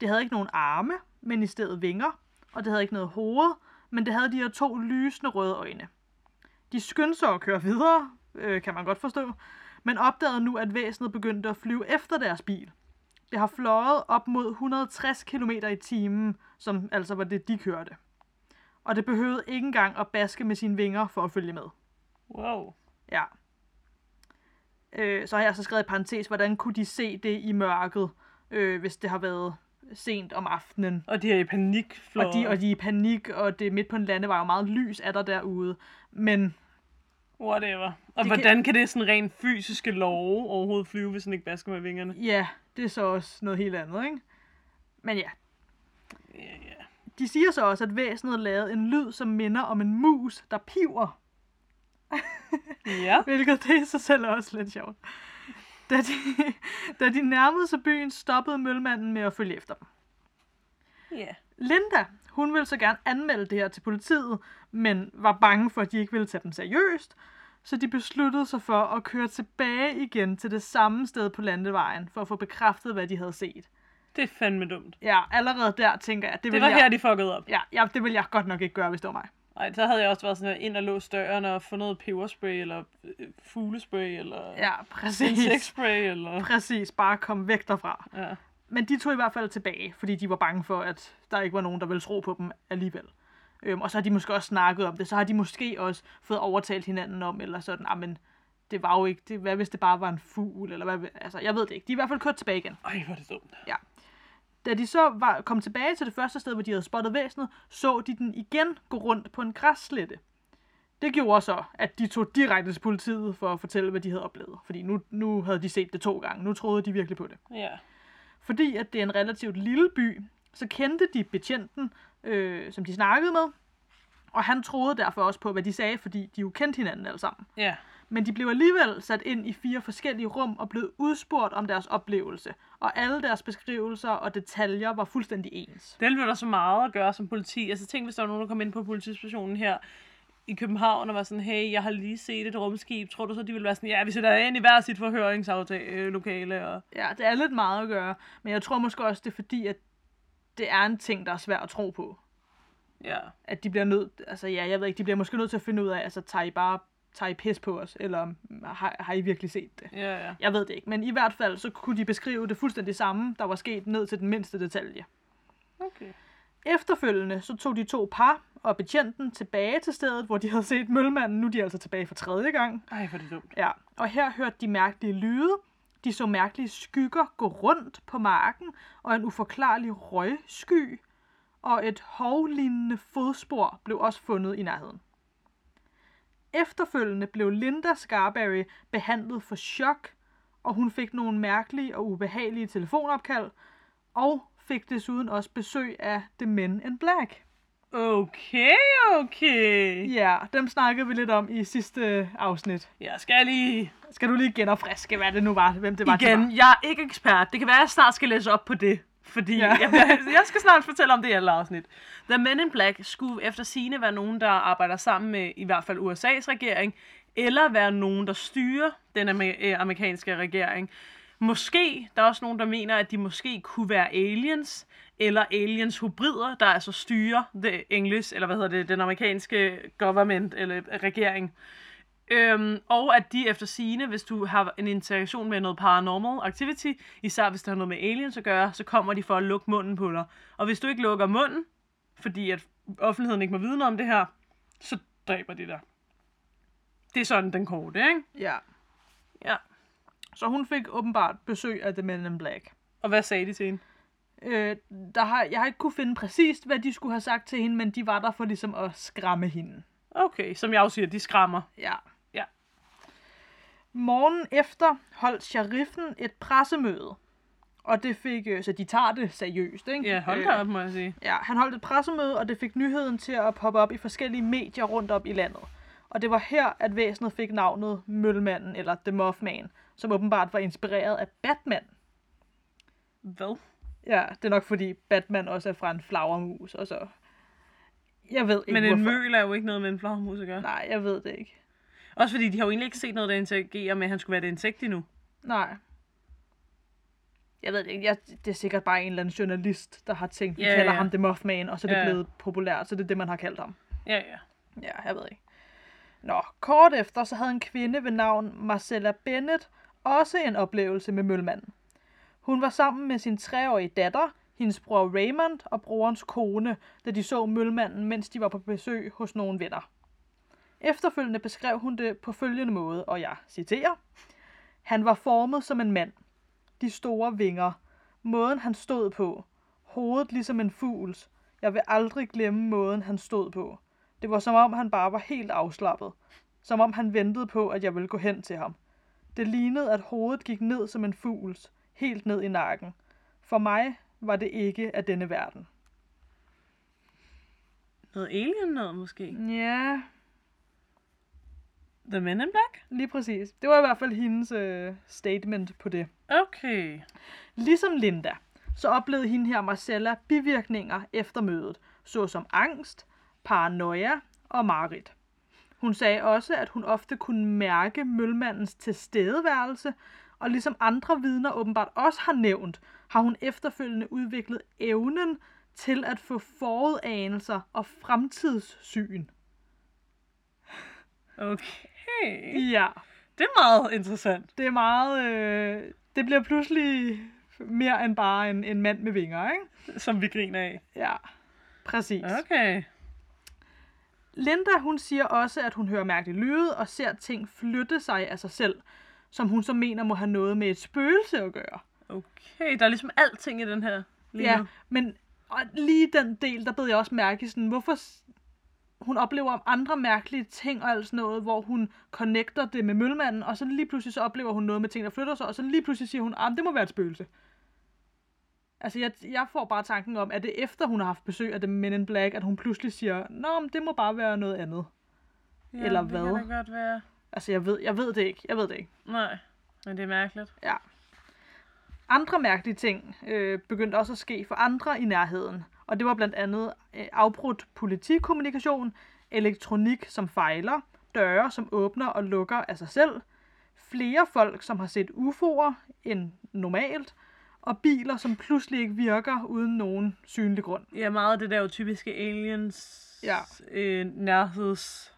[SPEAKER 2] Det havde ikke nogen arme, men i stedet vinger, og det havde ikke noget hoved, men det havde de her to lysende røde øjne. De skyndte sig at køre videre, øh, kan man godt forstå, men opdagede nu, at væsenet begyndte at flyve efter deres bil. Det har fløjet op mod 160 km i timen, som altså var det, de kørte. Og det behøvede ikke engang at baske med sine vinger for at følge med.
[SPEAKER 1] Wow.
[SPEAKER 2] Ja. Øh, så har jeg så skrevet i parentes, hvordan kunne de se det i mørket, øh, hvis det har været sent om aftenen.
[SPEAKER 1] Og de er i panik. For...
[SPEAKER 2] Og de, og de er i panik, og det er midt på en landevej, og meget lys er der derude. Men
[SPEAKER 1] Whatever. Og
[SPEAKER 2] Det
[SPEAKER 1] hvordan kan det sådan rent fysiske love overhovedet flyve, hvis den ikke basker med vingerne?
[SPEAKER 2] ja, det er så også noget helt andet, ikke? Men ja,
[SPEAKER 1] Ja, ja.
[SPEAKER 2] de siger så også, at væsenet lavede en lyd, som minder om en mus, der piver.
[SPEAKER 1] Ja. (laughs)
[SPEAKER 2] Hvilket det i sig selv er også lidt sjovt. Da de, da de nærmede sig byen, stoppede mølmanden med at følge efter dem.
[SPEAKER 1] Ja.
[SPEAKER 2] Linda, hun ville så gerne anmelde det her til politiet, men var bange for, at de ikke ville tage dem seriøst, så de besluttede sig for at køre tilbage igen til det samme sted på landevejen, for at få bekræftet, hvad de havde set.
[SPEAKER 1] Det er fandme dumt.
[SPEAKER 2] Ja, allerede der tænker jeg, det,
[SPEAKER 1] Det var
[SPEAKER 2] jeg,
[SPEAKER 1] her, de fuckede op.
[SPEAKER 2] ja, ja, det vil jeg godt nok ikke gøre, hvis det var mig.
[SPEAKER 1] Ej, så havde jeg også været sådan her, ind og låst døren og få noget peberspray, eller øh, fuglespray, eller
[SPEAKER 2] Ja, præcis.
[SPEAKER 1] insektspray, eller...
[SPEAKER 2] Præcis, bare kom væk derfra.
[SPEAKER 1] Ja.
[SPEAKER 2] Men de tog i hvert fald tilbage, fordi de var bange for, at der ikke var nogen, der ville tro på dem alligevel. Øhm, og så har de måske også snakket om det. Så har de måske også fået overtalt hinanden om, eller sådan, ah, men det var jo ikke, det, hvad hvis det bare var en fugl, eller hvad, altså, jeg ved det ikke. De er i hvert fald kørt tilbage igen.
[SPEAKER 1] Ej, hvor er det dumt.
[SPEAKER 2] Da de så var, kom tilbage til det første sted, hvor de havde spottet væsenet, så de den igen gå rundt på en græsslette. Det gjorde så, at de tog direkte til politiet for at fortælle, hvad de havde oplevet. Fordi nu, nu havde de set det to gange. Nu troede de virkelig på det.
[SPEAKER 1] Ja.
[SPEAKER 2] Fordi at det er en relativt lille by, så kendte de betjenten, øh, som de snakkede med. Og han troede derfor også på, hvad de sagde, fordi de jo kendte hinanden alle sammen.
[SPEAKER 1] Ja.
[SPEAKER 2] Men de blev alligevel sat ind i fire forskellige rum og blev udspurgt om deres oplevelse. Og alle deres beskrivelser og detaljer var fuldstændig ens.
[SPEAKER 1] Det ville der så meget at gøre som politi. Altså tænk, hvis der var nogen, der kom ind på politistationen her i København og var sådan, hey, jeg har lige set et rumskib. Tror du så, de ville være sådan, ja, vi sætter ind i hver sit forhøringslokale. Og...
[SPEAKER 2] Ja, det er lidt meget at gøre. Men jeg tror måske også, det er fordi, at det er en ting, der er svært at tro på.
[SPEAKER 1] Ja.
[SPEAKER 2] At de bliver nødt, altså ja, jeg ved ikke, de bliver måske nødt til at finde ud af, altså tager I bare tager I pis på os, eller mm, har, har I virkelig set det?
[SPEAKER 1] Ja, ja.
[SPEAKER 2] Jeg ved det ikke, men i hvert fald, så kunne de beskrive det fuldstændig samme, der var sket ned til den mindste detalje.
[SPEAKER 1] Okay.
[SPEAKER 2] Efterfølgende så tog de to par og betjenten tilbage til stedet, hvor de havde set mølmanden. Nu er de altså tilbage for tredje gang.
[SPEAKER 1] Ej, hvor er det dumt.
[SPEAKER 2] Ja, og her hørte de mærkelige lyde. De så mærkelige skygger gå rundt på marken, og en uforklarlig røgsky, og et hovlignende fodspor blev også fundet i nærheden. Efterfølgende blev Linda Scarberry behandlet for chok, og hun fik nogle mærkelige og ubehagelige telefonopkald, og fik desuden også besøg af The Men in Black.
[SPEAKER 1] Okay, okay.
[SPEAKER 2] Ja, dem snakkede vi lidt om i sidste afsnit.
[SPEAKER 1] Jeg skal lige...
[SPEAKER 2] Skal du lige genopfriske, hvad det nu var, hvem det var, de var?
[SPEAKER 1] Igen, jeg er ikke ekspert. Det kan være, at jeg snart skal læse op på det. Fordi
[SPEAKER 2] Ja.
[SPEAKER 1] ja. jeg, jeg skal snart fortælle om det i alle afsnit. The Men in Black skulle efter sine være nogen, der arbejder sammen med i hvert fald USA's regering, eller være nogen, der styrer den amer- øh, amerikanske regering. Måske, der er også nogen, der mener, at de måske kunne være aliens, eller aliens hybrider, der altså styrer det English, eller hvad hedder det, den amerikanske government, eller regering. Øhm, og at de efter sigende, hvis du har en interaktion med noget paranormal activity, især hvis det har noget med aliens at gøre, så kommer de for at lukke munden på dig. Og hvis du ikke lukker munden, fordi at offentligheden ikke må vide noget om det her, så dræber de dig. Det er sådan den korte, ikke?
[SPEAKER 2] Ja.
[SPEAKER 1] Ja.
[SPEAKER 2] Så hun fik åbenbart besøg af The Men in Black.
[SPEAKER 1] Og hvad sagde de til hende?
[SPEAKER 2] Øh, der har, jeg har ikke kunne finde præcist, hvad de skulle have sagt til hende, men de var der for ligesom at skræmme hende.
[SPEAKER 1] Okay, som jeg også siger, de skræmmer.
[SPEAKER 2] Ja.
[SPEAKER 1] Ja.
[SPEAKER 2] Morgen efter holdt sheriffen et pressemøde. Og det fik, øh, så de tager det seriøst, ikke?
[SPEAKER 1] Ja, hold da op, må jeg sige.
[SPEAKER 2] Ja, han holdt et pressemøde, og det fik nyheden til at poppe op i forskellige medier rundt op i landet. Og det var her, at væsenet fik navnet Mølmanden, eller The Mothman, som åbenbart var inspireret af Batman.
[SPEAKER 1] Hvad?
[SPEAKER 2] Ja, det er nok fordi Batman også er fra en flagermus, og så... Jeg ved ikke,
[SPEAKER 1] Men en
[SPEAKER 2] hvorfor.
[SPEAKER 1] møl er jo ikke noget med en flagermus at gøre.
[SPEAKER 2] Nej, jeg ved det ikke.
[SPEAKER 1] Også fordi de har jo egentlig ikke set noget, der interagerer med, at han skulle være et insekt endnu.
[SPEAKER 2] Nej. Jeg ved det ikke. Jeg, det er sikkert bare en eller anden journalist, der har tænkt, vi
[SPEAKER 1] Ja,
[SPEAKER 2] kalder
[SPEAKER 1] ja.
[SPEAKER 2] ham The Mothman, og så er det
[SPEAKER 1] Ja.
[SPEAKER 2] blevet populært, så det er det, man har kaldt ham.
[SPEAKER 1] Ja, ja.
[SPEAKER 2] Ja, jeg ved ikke. Nå, kort efter, så havde en kvinde ved navn Marcella Bennett også en oplevelse med mølmanden. Hun var sammen med sin treårige datter, hendes bror Raymond og brorens kone, da de så mølmanden, mens de var på besøg hos nogle venner. Efterfølgende beskrev hun det på følgende måde, og jeg citerer. Han var formet som en mand. De store vinger. Måden han stod på. Hovedet ligesom en fugls. Jeg vil aldrig glemme måden han stod på. Det var som om han bare var helt afslappet. Som om han ventede på, at jeg ville gå hen til ham. Det lignede, at hovedet gik ned som en fugls, helt ned i nakken. For mig var det ikke af denne verden.
[SPEAKER 1] Noget alien noget, måske?
[SPEAKER 2] Ja.
[SPEAKER 1] The Men in Black?
[SPEAKER 2] Lige præcis. Det var i hvert fald hendes øh, statement på det.
[SPEAKER 1] Okay.
[SPEAKER 2] Ligesom Linda, så oplevede hende her Marcella bivirkninger efter mødet, såsom angst, paranoia og mareridt. Hun sagde også, at hun ofte kunne mærke mølmandens tilstedeværelse, og ligesom andre vidner åbenbart også har nævnt, har hun efterfølgende udviklet evnen til at få forudanelser og fremtidssyn.
[SPEAKER 1] Okay.
[SPEAKER 2] Ja,
[SPEAKER 1] Det er meget interessant.
[SPEAKER 2] det er meget... Øh, det bliver pludselig mere end bare en, en mand med vinger, ikke?
[SPEAKER 1] Som vi griner af.
[SPEAKER 2] Ja, præcis.
[SPEAKER 1] Okay.
[SPEAKER 2] Linda, hun siger også, at hun hører mærkelige lyde og ser ting flytte sig af sig selv, som hun så mener må have noget med et spøgelse at gøre.
[SPEAKER 1] Okay, der er ligesom alting i den her. Lige
[SPEAKER 2] Ja,
[SPEAKER 1] nu.
[SPEAKER 2] men og lige den del, der bed jeg også mærke sådan, hvorfor hun oplever andre mærkelige ting og alt sådan noget, hvor hun connecter det med mølmanden, og så lige pludselig så oplever hun noget med ting, der flytter sig, og så lige pludselig siger hun, at det må være et spøgelse. Altså, jeg, jeg får bare tanken om, at det efter hun har haft besøg af The Men in Black, at hun pludselig siger, Nå, men det må bare være noget andet.
[SPEAKER 1] Ja,
[SPEAKER 2] Eller
[SPEAKER 1] det
[SPEAKER 2] hvad?
[SPEAKER 1] kan da godt være.
[SPEAKER 2] Altså, jeg ved, jeg ved det ikke. Jeg ved det ikke.
[SPEAKER 1] Nej, men det er mærkeligt.
[SPEAKER 2] Ja. Andre mærkelige ting øh, begyndte også at ske for andre i nærheden. Og det var blandt andet øh, afbrudt politikommunikation, elektronik, som fejler, døre, som åbner og lukker af sig selv, flere folk, som har set UFO'er end normalt, og biler, som pludselig ikke virker uden nogen synlig grund.
[SPEAKER 1] Ja, meget af det der jo typiske aliens
[SPEAKER 2] Ja.
[SPEAKER 1] øh, nærheds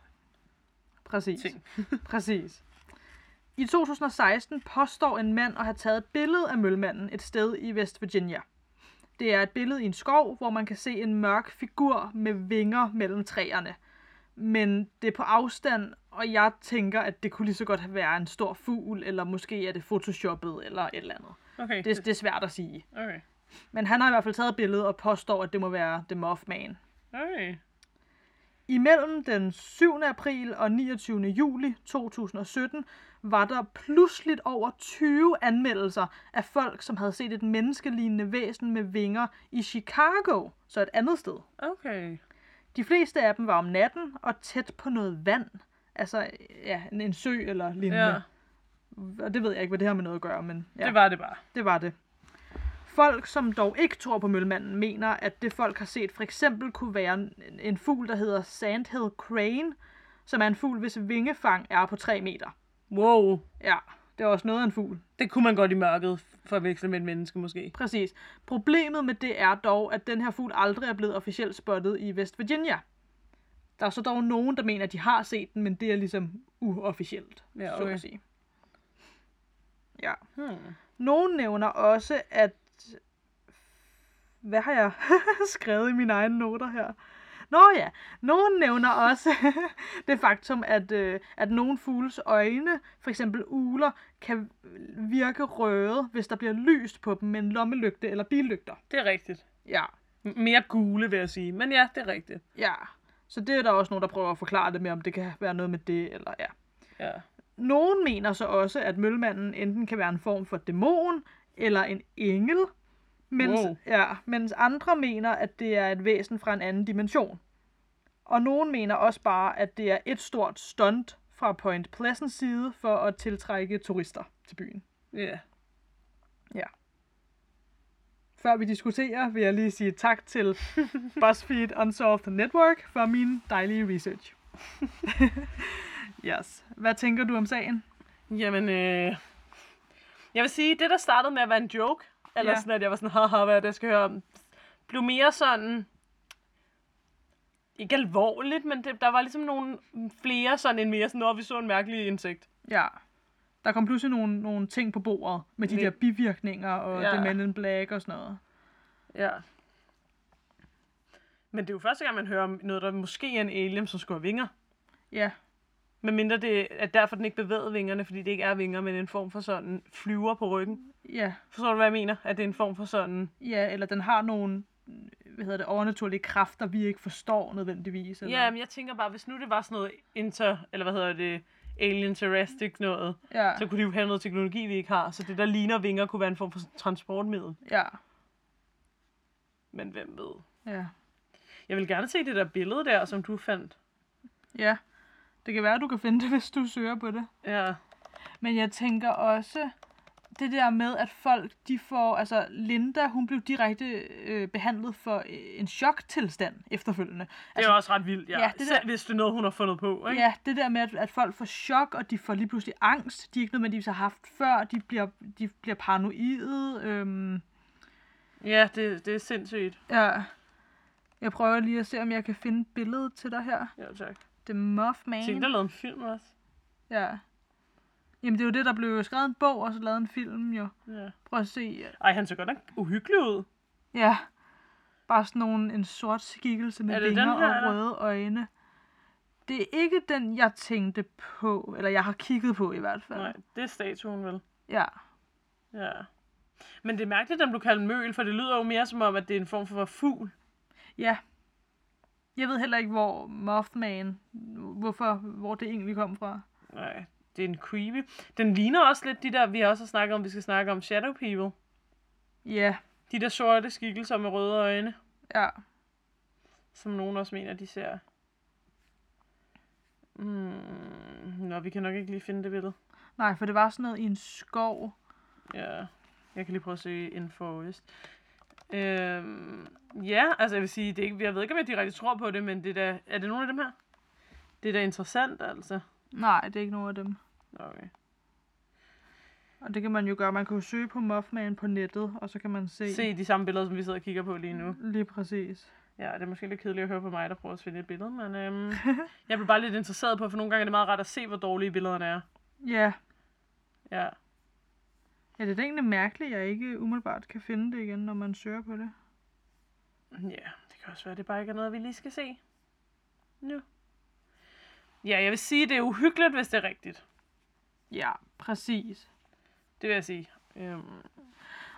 [SPEAKER 2] Præcis.
[SPEAKER 1] ting. (laughs)
[SPEAKER 2] Præcis. I 2016 påstår en mand at have taget et billede af mølmanden et sted i West Virginia. Det er et billede i en skov, hvor man kan se en mørk figur med vinger mellem træerne. Men det er på afstand, og jeg tænker, at det kunne lige så godt være en stor fugl, eller måske er det photoshoppet, eller et eller andet.
[SPEAKER 1] Okay.
[SPEAKER 2] Det, det er svært at sige.
[SPEAKER 1] Okay.
[SPEAKER 2] Men han har i hvert fald taget billedet og påstår, at det må være The Mothman.
[SPEAKER 1] Okay.
[SPEAKER 2] Imellem den 7. april og 29. juli 2017 var der pludseligt over 20 anmeldelser af folk, som havde set et menneskelignende væsen med vinger i Chicago, så et andet sted.
[SPEAKER 1] Okay.
[SPEAKER 2] De fleste af dem var om natten og tæt på noget vand. Altså, ja, en, en sø eller lignende.
[SPEAKER 1] Ja,
[SPEAKER 2] Og det ved jeg ikke, hvad det har med noget at gøre, men ja,
[SPEAKER 1] det var det bare.
[SPEAKER 2] det var det. Folk, som dog ikke tror på mølmanden, mener, at det folk har set for eksempel kunne være en, fugl, der hedder Sandhill Crane, som er en fugl, hvis vingefang er på 3 meter.
[SPEAKER 1] Wow.
[SPEAKER 2] Ja, det er også noget af en fugl.
[SPEAKER 1] Det kunne man godt i mørket forveksle med et menneske måske.
[SPEAKER 2] Præcis. Problemet med det er dog, at den her fugl aldrig er blevet officielt spottet i West Virginia. Der er så dog nogen, der mener, at de har set den, men det er ligesom uofficielt,
[SPEAKER 1] Ja,
[SPEAKER 2] så
[SPEAKER 1] okay.
[SPEAKER 2] at sige. Ja.
[SPEAKER 1] Hmm.
[SPEAKER 2] Nogen nævner også, at... Hvad har jeg (laughs) skrevet i mine egne noter her? Nå ja, nogen nævner også (laughs) det faktum, at, øh, at nogle fugles øjne, for eksempel uler, kan virke røde, hvis der bliver lyst på dem med en lommelygte eller billygter.
[SPEAKER 1] Det er rigtigt.
[SPEAKER 2] Ja,
[SPEAKER 1] M- Mere gule, vil jeg sige. Men ja, det er rigtigt.
[SPEAKER 2] ja. Så det er der også nogen, der prøver at forklare det med, om det kan være noget med det, eller ja.
[SPEAKER 1] Ja.
[SPEAKER 2] Nogen mener så også, at mølmanden enten kan være en form for dæmon eller en engel, mens,
[SPEAKER 1] Wow.
[SPEAKER 2] ja, mens andre mener, at det er et væsen fra en anden dimension. Og nogen mener også bare, at det er et stort stunt fra Point Pleasant side for at tiltrække turister til byen.
[SPEAKER 1] Ja.
[SPEAKER 2] Før vi diskuterer, vil jeg lige sige tak til (laughs) BuzzFeed Unsolved Network for min dejlige research. (laughs) yes. Hvad tænker du om sagen?
[SPEAKER 1] Jamen, øh... Jeg vil sige, det der startede med at være en joke, eller
[SPEAKER 2] Ja.
[SPEAKER 1] sådan, at jeg var sådan, haha, hvad er det, jeg skal høre om, blev mere sådan, ikke alvorligt, men det, der var ligesom nogle flere sådan en mere sådan, når vi så en mærkelig insekt.
[SPEAKER 2] Ja. Der kom pludselig nogle, nogle ting på bordet med de
[SPEAKER 1] Vi-
[SPEAKER 2] der bivirkninger og
[SPEAKER 1] Ja.
[SPEAKER 2] The Men in Black og sådan noget.
[SPEAKER 1] Ja. Men det er jo første gang, man hører om noget, der måske er en alien, som skulle have vinger.
[SPEAKER 2] Ja,
[SPEAKER 1] Men mindre det er derfor, den ikke bevæger vingerne, fordi det ikke er vinger, men en form for sådan flyver på ryggen.
[SPEAKER 2] ja,
[SPEAKER 1] Forstår du, hvad jeg mener? At det er en form for sådan...
[SPEAKER 2] ja, eller den har nogle hvad hedder det, overnaturlige kræfter, vi ikke forstår nødvendigvis. Eller?
[SPEAKER 1] Ja, men jeg tænker bare, hvis nu det var sådan noget inter... Eller hvad hedder det? Alien terrestic noget.
[SPEAKER 2] ja,
[SPEAKER 1] Så kunne de jo have noget teknologi, vi ikke har. Så det, der ligner vinger, kunne være en form for transportmiddel.
[SPEAKER 2] ja,
[SPEAKER 1] Men hvem ved?
[SPEAKER 2] ja,
[SPEAKER 1] Jeg vil gerne se det der billede der, som du fandt.
[SPEAKER 2] ja. Det kan være, at du kan finde det, (laughs) hvis du søger på det.
[SPEAKER 1] Ja.
[SPEAKER 2] Men jeg tænker også, det der med, at folk, de får, altså Linda, hun blev direkte øh, behandlet for øh, en choktilstand efterfølgende.
[SPEAKER 1] Det er
[SPEAKER 2] Altså,
[SPEAKER 1] også ret vildt, ja.
[SPEAKER 2] ja, det der-
[SPEAKER 1] Selv hvis det er noget, hun har fundet på, ikke?
[SPEAKER 2] Ja, det der med, at, at folk får chok, og de får lige pludselig angst, de ikke nødvendigvis har haft før, de bliver, de bliver paranoide. Øhm,
[SPEAKER 1] Ja, det, det er sindssygt.
[SPEAKER 2] ja. Jeg prøver lige at se, om jeg kan finde billedet til dig her.
[SPEAKER 1] Ja, tak.
[SPEAKER 2] The Mothman.
[SPEAKER 1] Tænk, der lavede en film også.
[SPEAKER 2] Ja. Jamen, det er jo det, der blev skrevet en bog, og så lavet en film, jo.
[SPEAKER 1] Ja.
[SPEAKER 2] Prøv at se.
[SPEAKER 1] Ej, han så godt nok uhyggelig ud.
[SPEAKER 2] Ja. Bare sådan nogle, en sort skikkelse med
[SPEAKER 1] Er
[SPEAKER 2] vinger og
[SPEAKER 1] eller?
[SPEAKER 2] røde øjne. Det er ikke den, jeg tænkte på, eller jeg har kigget på i hvert fald.
[SPEAKER 1] Nej, det er statuen vel.
[SPEAKER 2] Ja.
[SPEAKER 1] Ja. Men det er mærkeligt, at den blev kaldt møl, for det lyder jo mere som om, at det er en form for fugl.
[SPEAKER 2] Ja. Jeg ved heller ikke, hvor Mothman, hvorfor, hvor det egentlig kom fra.
[SPEAKER 1] Nej, det er en creepy. Den ligner også lidt de der, vi også har snakket om, vi skal snakke om Shadow People.
[SPEAKER 2] Ja,
[SPEAKER 1] De der sorte skikkelser med røde øjne,
[SPEAKER 2] ja.
[SPEAKER 1] som nogen også mener, de ser. Mm, nå, vi kan nok ikke lige finde det billede.
[SPEAKER 2] Nej, for det var sådan noget i en skov.
[SPEAKER 1] Ja, jeg kan lige prøve at søge info vist. Øhm, ja, altså jeg vil sige, det er ikke, jeg ved ikke, om jeg direkte tror på det, men det er, da, er det nogle af dem her? Det er da interessant, altså.
[SPEAKER 2] Nej, det er ikke nogen af dem.
[SPEAKER 1] Okay.
[SPEAKER 2] Og det kan man jo gøre. Man kan jo søge på Mothman på nettet, og så kan man se,
[SPEAKER 1] Se de samme billeder, som vi sidder og kigger på lige nu.
[SPEAKER 2] lige præcis.
[SPEAKER 1] Ja, det er måske lidt kedeligt at høre på mig, der prøver at finde et billede, men øhm, (laughs) jeg blev bare lidt interesseret på, for nogle gange er det meget rart at se, hvor dårlige billederne er.
[SPEAKER 2] Ja.
[SPEAKER 1] Ja,
[SPEAKER 2] Ja, det er egentlig mærkeligt, at jeg ikke umiddelbart kan finde det igen, når man søger på det.
[SPEAKER 1] Ja det kan også være, det bare ikke er noget, vi lige skal se nu. Ja, jeg vil sige, det er uhyggeligt, hvis det er rigtigt.
[SPEAKER 2] Ja, præcis.
[SPEAKER 1] Det vil jeg sige. Øhm,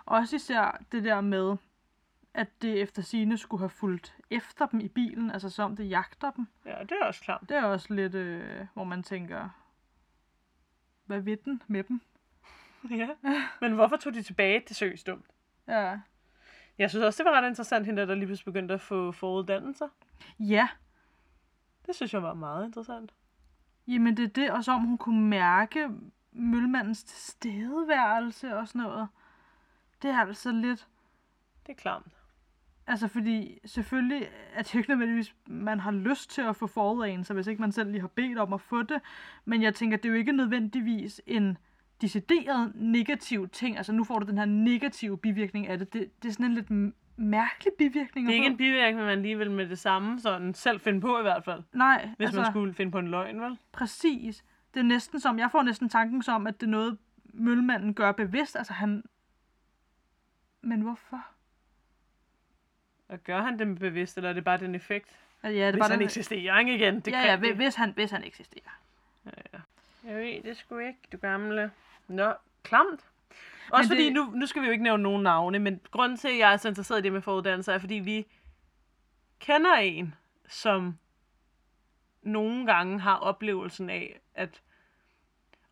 [SPEAKER 2] Også især det der med, at det efter sine skulle have fulgt efter dem i bilen, altså som det jagter dem.
[SPEAKER 1] ja, det er også klart.
[SPEAKER 2] Det er også lidt, øh, hvor man tænker, hvad ved den med dem? (laughs)
[SPEAKER 1] Ja. Men hvorfor tog de tilbage? Det seriøst dumt.
[SPEAKER 2] Ja.
[SPEAKER 1] Jeg synes også, det var ret interessant, hende der, lige pludselig begyndte at få foruddannelser.
[SPEAKER 2] Ja,
[SPEAKER 1] Det synes jeg var meget interessant.
[SPEAKER 2] jamen det er det, og så om hun kunne mærke mølmandens tilstedeværelse og sådan noget. Det er altså lidt,
[SPEAKER 1] Det er klamt.
[SPEAKER 2] altså fordi selvfølgelig er det jo ikke nødvendigvis, man har lyst til at få forud af en, så hvis ikke man selv lige har bedt om at få det. Men jeg tænker, det er jo ikke nødvendigvis en decideret negativ ting. Altså nu får du den her negative bivirkning af det. Det, det er sådan en lidt mærkelig bivirkning.
[SPEAKER 1] Det er ikke en bivirkning, man lige vil med det samme sådan selv finde på i hvert fald.
[SPEAKER 2] Nej,
[SPEAKER 1] Hvis
[SPEAKER 2] altså,
[SPEAKER 1] man skulle finde på en løgn, vel?
[SPEAKER 2] præcis. Det er næsten som, jeg får næsten tanken som, at det er noget, mølmanden gør bevidst. Altså han... Men hvorfor?
[SPEAKER 1] Og gør han det bevidst, eller er det bare den effekt?
[SPEAKER 2] Ja, det er
[SPEAKER 1] Hvis
[SPEAKER 2] bare
[SPEAKER 1] han
[SPEAKER 2] den,
[SPEAKER 1] eksisterer, ikke igen? Det
[SPEAKER 2] ja,
[SPEAKER 1] kan
[SPEAKER 2] ja,
[SPEAKER 1] det.
[SPEAKER 2] hvis han, hvis han eksisterer.
[SPEAKER 1] Jeg ved det sgu ikke, du gamle. Nå, klamt. Også
[SPEAKER 2] Men
[SPEAKER 1] fordi,
[SPEAKER 2] det-
[SPEAKER 1] nu, nu skal vi jo ikke nævne nogen navne, men grunden til, at jeg er så interesseret i det med foruddannelse, er, fordi vi kender en, som nogle gange har oplevelsen af, at...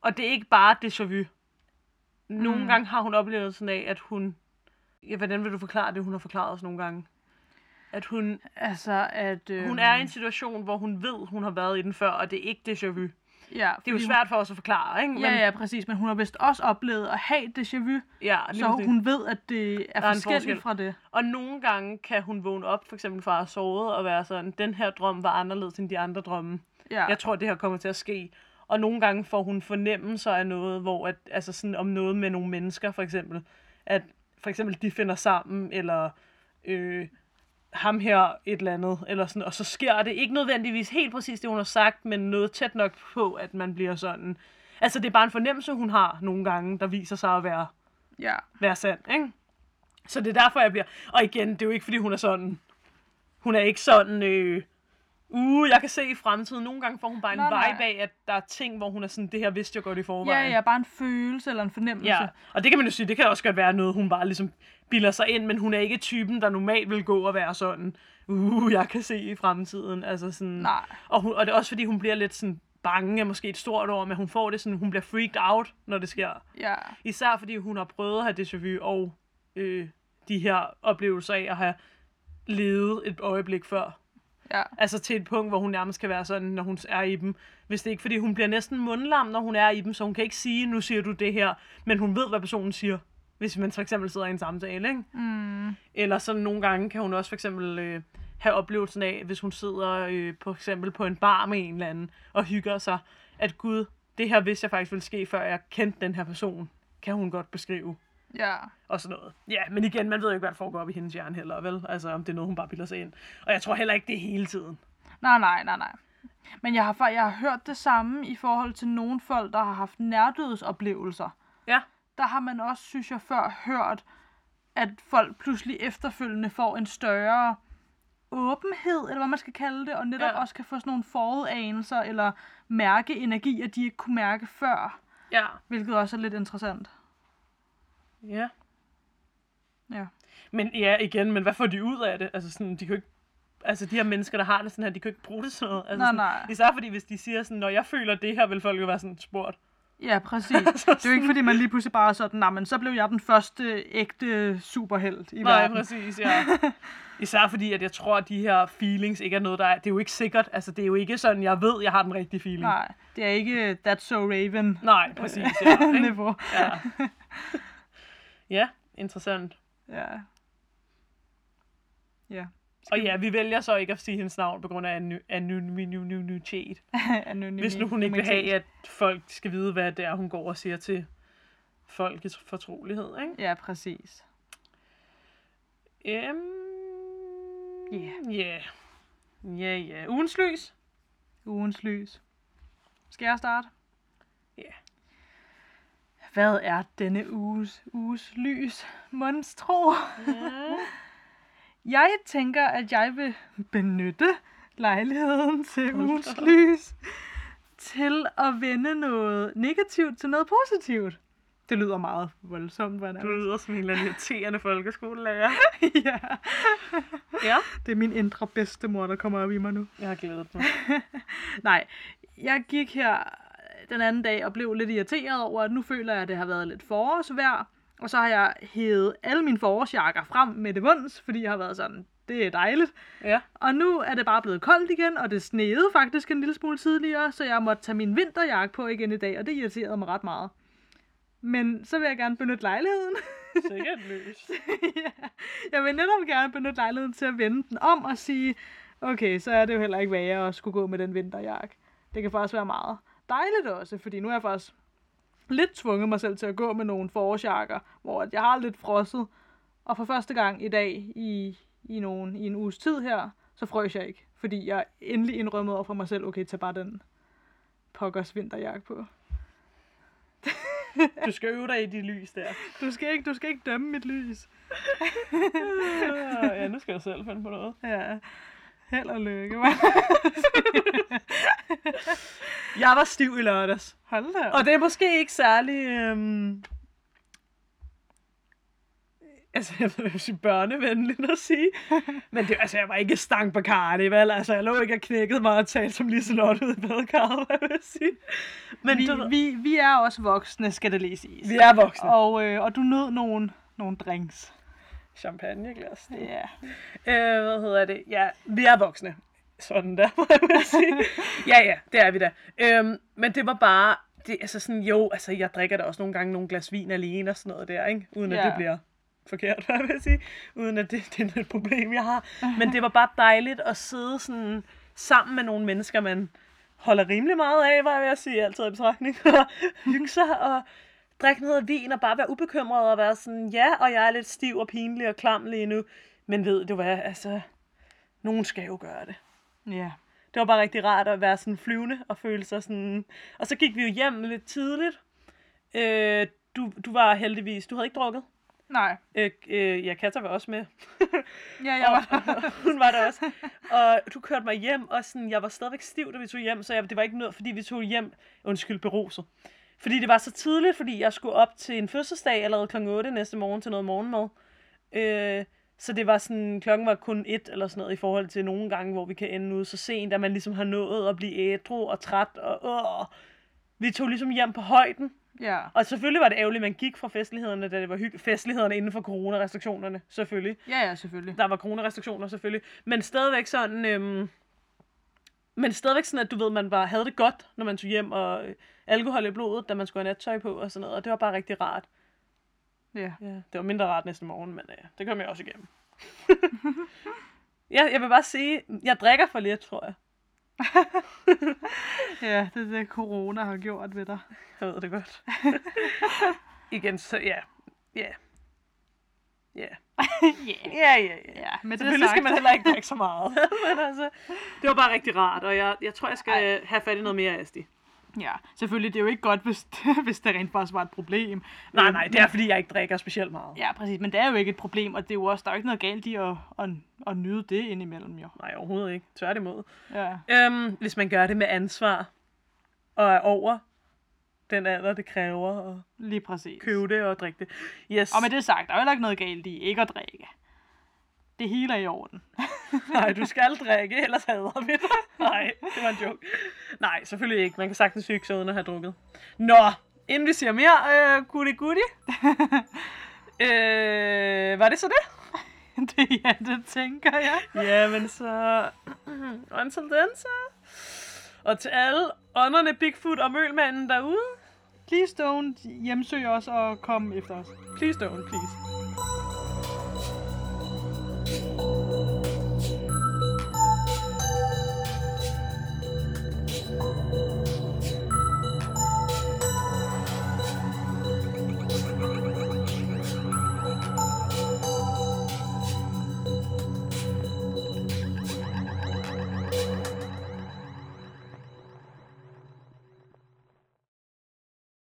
[SPEAKER 1] Og det er ikke bare déjà vu. Nogle
[SPEAKER 2] Mm.
[SPEAKER 1] gange har hun oplevelsen af, at hun... Ja, hvordan vil du forklare det, hun har forklaret os nogle gange? At hun,
[SPEAKER 2] Altså, at... Øh,
[SPEAKER 1] hun er i en situation, hvor hun ved, hun har været i den før, og det er ikke déjà vu.
[SPEAKER 2] Ja,
[SPEAKER 1] Det er jo svært for os at forklare, ikke?
[SPEAKER 2] Hun, ja, ja, præcis. Men hun har vist også oplevet at have déjà vu,
[SPEAKER 1] ja
[SPEAKER 2] så hun ved, at det er
[SPEAKER 1] er
[SPEAKER 2] forskelligt
[SPEAKER 1] forskel.
[SPEAKER 2] fra det.
[SPEAKER 1] Og nogle gange kan hun vågne op, for eksempel fra at sovet, og være sådan, den her drøm var anderledes end de andre drømme.
[SPEAKER 2] Ja,
[SPEAKER 1] Jeg tror, det her kommer til at ske. Og nogle gange får hun fornemmelser af noget, hvor at, altså sådan om noget med nogle mennesker, for eksempel. At for eksempel de finder sammen, eller øh, ham her et eller andet, eller sådan, og så sker det ikke nødvendigvis helt præcis det, hun har sagt, men noget tæt nok på, at man bliver sådan. Altså, det er bare en fornemmelse, hun har nogle gange, der viser sig at være
[SPEAKER 2] ja.
[SPEAKER 1] være sand, ikke? Så det er derfor, jeg bliver... Og igen, det er jo ikke, fordi hun er sådan... Hun er ikke sådan... Øh, uh, jeg kan se i fremtiden. Nogle gange får hun bare en
[SPEAKER 2] Nej, nej.
[SPEAKER 1] vibe af, at der er ting, hvor hun er sådan, det her vidste jeg godt i
[SPEAKER 2] Ja,
[SPEAKER 1] forvejen.
[SPEAKER 2] ja, bare en følelse eller en fornemmelse.
[SPEAKER 1] Ja, og det kan man jo sige, det kan også godt være noget, hun bare ligesom bilder sig ind, men hun er ikke typen, der normalt vil gå og være sådan, uh, jeg kan se i fremtiden, altså sådan,
[SPEAKER 2] Nej.
[SPEAKER 1] og, hun, og det er også fordi, hun bliver lidt sådan bange, er måske et stort ord, men hun får det sådan, hun bliver freaked out, når det sker.
[SPEAKER 2] Ja,
[SPEAKER 1] Især fordi hun har prøvet at have déjà vu og øh, de her oplevelser af at have levet et øjeblik før.
[SPEAKER 2] Ja.
[SPEAKER 1] Altså til et punkt, hvor hun nærmest kan være sådan, når hun er i dem. Hvis det ikke, fordi hun bliver næsten mundlam, når hun er i dem, så hun kan ikke sige, nu siger du det her, men hun ved, hvad personen siger. Hvis man for eksempel sidder i en samtale, ikke?
[SPEAKER 2] Mm.
[SPEAKER 1] Eller sådan nogle gange kan hun også for eksempel øh, have oplevelsen af, hvis hun sidder øh, på eksempel på en bar med en eller anden, og hygger sig, at gud, det her vidste jeg faktisk ville ske, før jeg kendte den her person, kan hun godt beskrive.
[SPEAKER 2] Ja.
[SPEAKER 1] Og sådan noget. Ja, men igen, man ved jo ikke, hvad der foregår op i hendes hjerne heller, vel? Altså, om det er noget, hun bare bilder sig ind. Og jeg tror heller ikke, det er hele tiden.
[SPEAKER 2] Nej, nej, nej, nej. Men jeg har, jeg har hørt det samme i forhold til nogle folk, der har haft nærdødsoplevelser.
[SPEAKER 1] Ja.
[SPEAKER 2] Der har man også, synes jeg, før hørt, at folk pludselig efterfølgende får en større åbenhed, eller hvad man skal kalde det, og netop
[SPEAKER 1] Ja.
[SPEAKER 2] ja. også kan få sådan nogle forudanelser, eller mærke energier, de ikke kunne mærke før,
[SPEAKER 1] Ja.
[SPEAKER 2] hvilket også er lidt interessant.
[SPEAKER 1] Ja.
[SPEAKER 2] Ja.
[SPEAKER 1] Men ja, igen, men hvad får de ud af det? Altså, sådan, de kan ikke Altså, de her mennesker, der har det sådan her, de kan ikke bruge det sådan noget. Altså,
[SPEAKER 2] Nej,
[SPEAKER 1] sådan,
[SPEAKER 2] nej.
[SPEAKER 1] Især fordi, hvis de siger sådan, når jeg føler det her, vil folk jo være sådan spurgt.
[SPEAKER 2] Ja, præcis. (laughs) det er jo ikke, fordi man lige pludselig bare er sådan, nej, men så blev jeg den første ægte superhelt i
[SPEAKER 1] Nej,
[SPEAKER 2] verden.
[SPEAKER 1] præcis, ja. (laughs) Især fordi, at jeg tror, at de her feelings ikke er noget, der er... Det er jo ikke sikkert. Altså, det er jo ikke sådan, jeg ved, jeg har den rigtige feeling.
[SPEAKER 2] Nej, det er ikke That's So Raven
[SPEAKER 1] Nej, præcis, ja. (laughs)
[SPEAKER 2] niveau.
[SPEAKER 1] ja. Ja, interessant.
[SPEAKER 2] Ja. Ja.
[SPEAKER 1] Og ja, vi vælger så ikke at sige hendes navn på grund af anonymitet. (laughs) Hvis nu hun ikke vil have, at folk skal vide, hvad det er, hun går og siger til folkets fortrolighed, ikke?
[SPEAKER 2] Ja, præcis.
[SPEAKER 1] Øhm...
[SPEAKER 2] Ja.
[SPEAKER 1] Ja. Ja, ja. Ugens lys.
[SPEAKER 2] Ugens lys. Skal jeg starte?
[SPEAKER 1] Ja.
[SPEAKER 2] Hvad er denne uges, uges lys? Monstro.
[SPEAKER 1] Ja. (laughs)
[SPEAKER 2] Jeg tænker, at jeg vil benytte lejligheden til ugens lys til at vende noget negativt til noget positivt. Det lyder meget voldsomt, hvad
[SPEAKER 1] Du lyder som en eller anden irriterende folkeskolelærer. (laughs)
[SPEAKER 2] ja.
[SPEAKER 1] Ja.
[SPEAKER 2] Det er min indre bedstemor, der kommer op i mig nu.
[SPEAKER 1] Jeg har glædet mig. (laughs)
[SPEAKER 2] Nej, jeg gik her den anden dag og blev lidt irriteret over, at nu føler jeg, at det har været lidt forårsvejr. Og så har jeg hævet alle mine forårsjakker frem med det vunds, fordi jeg har været sådan, det er dejligt.
[SPEAKER 1] Ja.
[SPEAKER 2] Og nu er det bare blevet koldt igen, og det sneede faktisk en lille smule tidligere, så jeg måtte tage min vinterjakke på igen i dag, og det irriterede mig ret meget. Men så vil jeg gerne benytte lejligheden. (laughs)
[SPEAKER 1] Sikkert lys. (laughs)
[SPEAKER 2] ja, jeg vil netop gerne benytte lejligheden til at vende den om og sige, okay, så er det jo heller ikke værre at skulle gå med den vinterjakke. Det kan faktisk være meget dejligt også, fordi nu er jeg faktisk lidt tvunget mig selv til at gå med nogle forårsjakker, hvor at jeg har lidt frosset. Og for første gang i dag i, i, nogen, i en uges tid her, så frøs jeg ikke. Fordi jeg endelig indrømmede over for mig selv, okay, tag bare den pokkers vinterjakke på.
[SPEAKER 1] Du skal øve dig i de lys der.
[SPEAKER 2] Du skal ikke, du skal ikke dømme mit lys.
[SPEAKER 1] ja, nu skal jeg selv finde på noget.
[SPEAKER 2] Ja, held og lykke? (laughs) (laughs)
[SPEAKER 1] Jeg var stiv i lørdags.
[SPEAKER 2] Hold da.
[SPEAKER 1] Og det er måske ikke særlig... Øhm... Altså, jeg ved ikke, børnevenligt at sige. (laughs) Men det, altså, jeg var ikke stank på karne, vel? Altså, jeg lå ikke og knækkede mig og talte som Liselotte ude i badekarret, hvad vil jeg sige. Men
[SPEAKER 2] vi,
[SPEAKER 1] du,
[SPEAKER 2] vi, vi er også voksne, skal det lige siges.
[SPEAKER 1] vi er voksne.
[SPEAKER 2] Og, øh, og du nød nogle, nogle drinks.
[SPEAKER 1] Champagneglas.
[SPEAKER 2] Ja.
[SPEAKER 1] Øh, hvad hedder det? Ja, vi er voksne. Sådan der, (laughs) må jeg sige. (laughs) ja, ja, det er vi da. Øhm, men det var bare, det, altså sådan, jo, altså jeg drikker da også nogle gange nogle glas vin alene og sådan noget der, ikke? Uden at
[SPEAKER 2] Ja.
[SPEAKER 1] det bliver forkert, (laughs) hvad jeg vil sige. Uden at det, det er et problem, jeg har. Men det var bare dejligt at sidde sådan sammen med nogle mennesker, man holder rimelig meget af, hvad jeg sige, altid i betragtning. Og hygge sig og drikke noget vin og bare være ubekymret og være sådan, ja, og jeg er lidt stiv og pinlig og klam lige nu. Men ved du hvad, altså, nogen skal jo gøre det.
[SPEAKER 2] Ja.
[SPEAKER 1] Det var bare rigtig rart at være sådan flyvende og føle sig sådan... Og så gik vi jo hjem lidt tidligt. Øh, du, du var heldigvis... Du havde ikke drukket.
[SPEAKER 2] Nej.
[SPEAKER 1] Øh, øh, ja, Katja var også med. (laughs)
[SPEAKER 2] Ja, jeg var
[SPEAKER 1] og, (laughs) hun var der også. Og du kørte mig hjem, og sådan, jeg var stadigvæk stiv, da vi tog hjem, så jeg, det var ikke noget, fordi vi tog hjem, undskyld, beruset. Fordi det var så tidligt, fordi jeg skulle op til en fødselsdag allerede kl. 8 næste morgen til noget morgenmad. Øh, så det var sådan, klokken var kun et eller sådan noget i forhold til nogle gange, hvor vi kan ende ud så sent, at man ligesom har nået at blive ædru og træt. Og, øh. Vi tog ligesom hjem på højden,
[SPEAKER 2] Ja.
[SPEAKER 1] Og selvfølgelig var det ærgerligt, at man gik fra festlighederne, da det var hyggeligt. Festlighederne inden for coronarestriktionerne, selvfølgelig.
[SPEAKER 2] Ja, ja, selvfølgelig.
[SPEAKER 1] Der var coronarestriktioner, selvfølgelig. Men stadigvæk sådan... Øhm, men stadigvæk sådan, at du ved, man bare havde det godt, når man tog hjem, og øh, alkohol i blodet, da man skulle have nattøj på og sådan noget. Og det var bare rigtig rart.
[SPEAKER 2] Ja.
[SPEAKER 1] Ja, det var mindre rart næste morgen, men ja, det kom jeg også igennem. (laughs) ja, jeg vil bare sige, jeg drikker for lidt, tror jeg. (laughs)
[SPEAKER 2] Ja, det er det, corona har gjort ved dig.
[SPEAKER 1] Jeg ved det godt. (laughs) Igen, så ja. Ja. Ja. Ja, ja, ja.
[SPEAKER 2] Ja, men det
[SPEAKER 1] Selvfølgelig skal man heller ikke drikke så meget. Men altså, det var bare rigtig rart, og jeg, jeg tror, jeg skal øh, have fat i noget mere Asti.
[SPEAKER 2] Ja, selvfølgelig. Det er jo ikke godt, hvis, (laughs) hvis det rent faktisk var et problem.
[SPEAKER 1] Nej,
[SPEAKER 2] Øh,
[SPEAKER 1] nej, det er fordi, jeg ikke drikker specielt meget.
[SPEAKER 2] Ja, præcis. Men det er jo ikke et problem, og det er jo også, der er jo ikke noget galt i at, at, at nyde det indimellem, jo.
[SPEAKER 1] Nej, overhovedet ikke. Tværtimod.
[SPEAKER 2] Ja.
[SPEAKER 1] Øhm, hvis man gør det med ansvar, og er over den alder, det kræver at
[SPEAKER 2] Lige præcis.
[SPEAKER 1] købe det og drikke det. Yes.
[SPEAKER 2] Og med det sagt, der er jo heller ikke noget galt i ikke at drikke. Det hele er i orden. (laughs)
[SPEAKER 1] Nej, du skal drikke, ellers hader vi dig. Nej, det var en joke. Nej, selvfølgelig ikke. Man kan sagtens hygge sig uden at have drukket. Nå, inden vi siger mere, øh, goody goody. (laughs) øh, var det så det? (laughs)
[SPEAKER 2] det, ja, det tænker jeg.
[SPEAKER 1] Jamen så... Until then, så... Og til alle ånderne, Bigfoot og Mølmanden derude,
[SPEAKER 2] Please don't hjemsøge os og komme efter os.
[SPEAKER 1] please don't, please.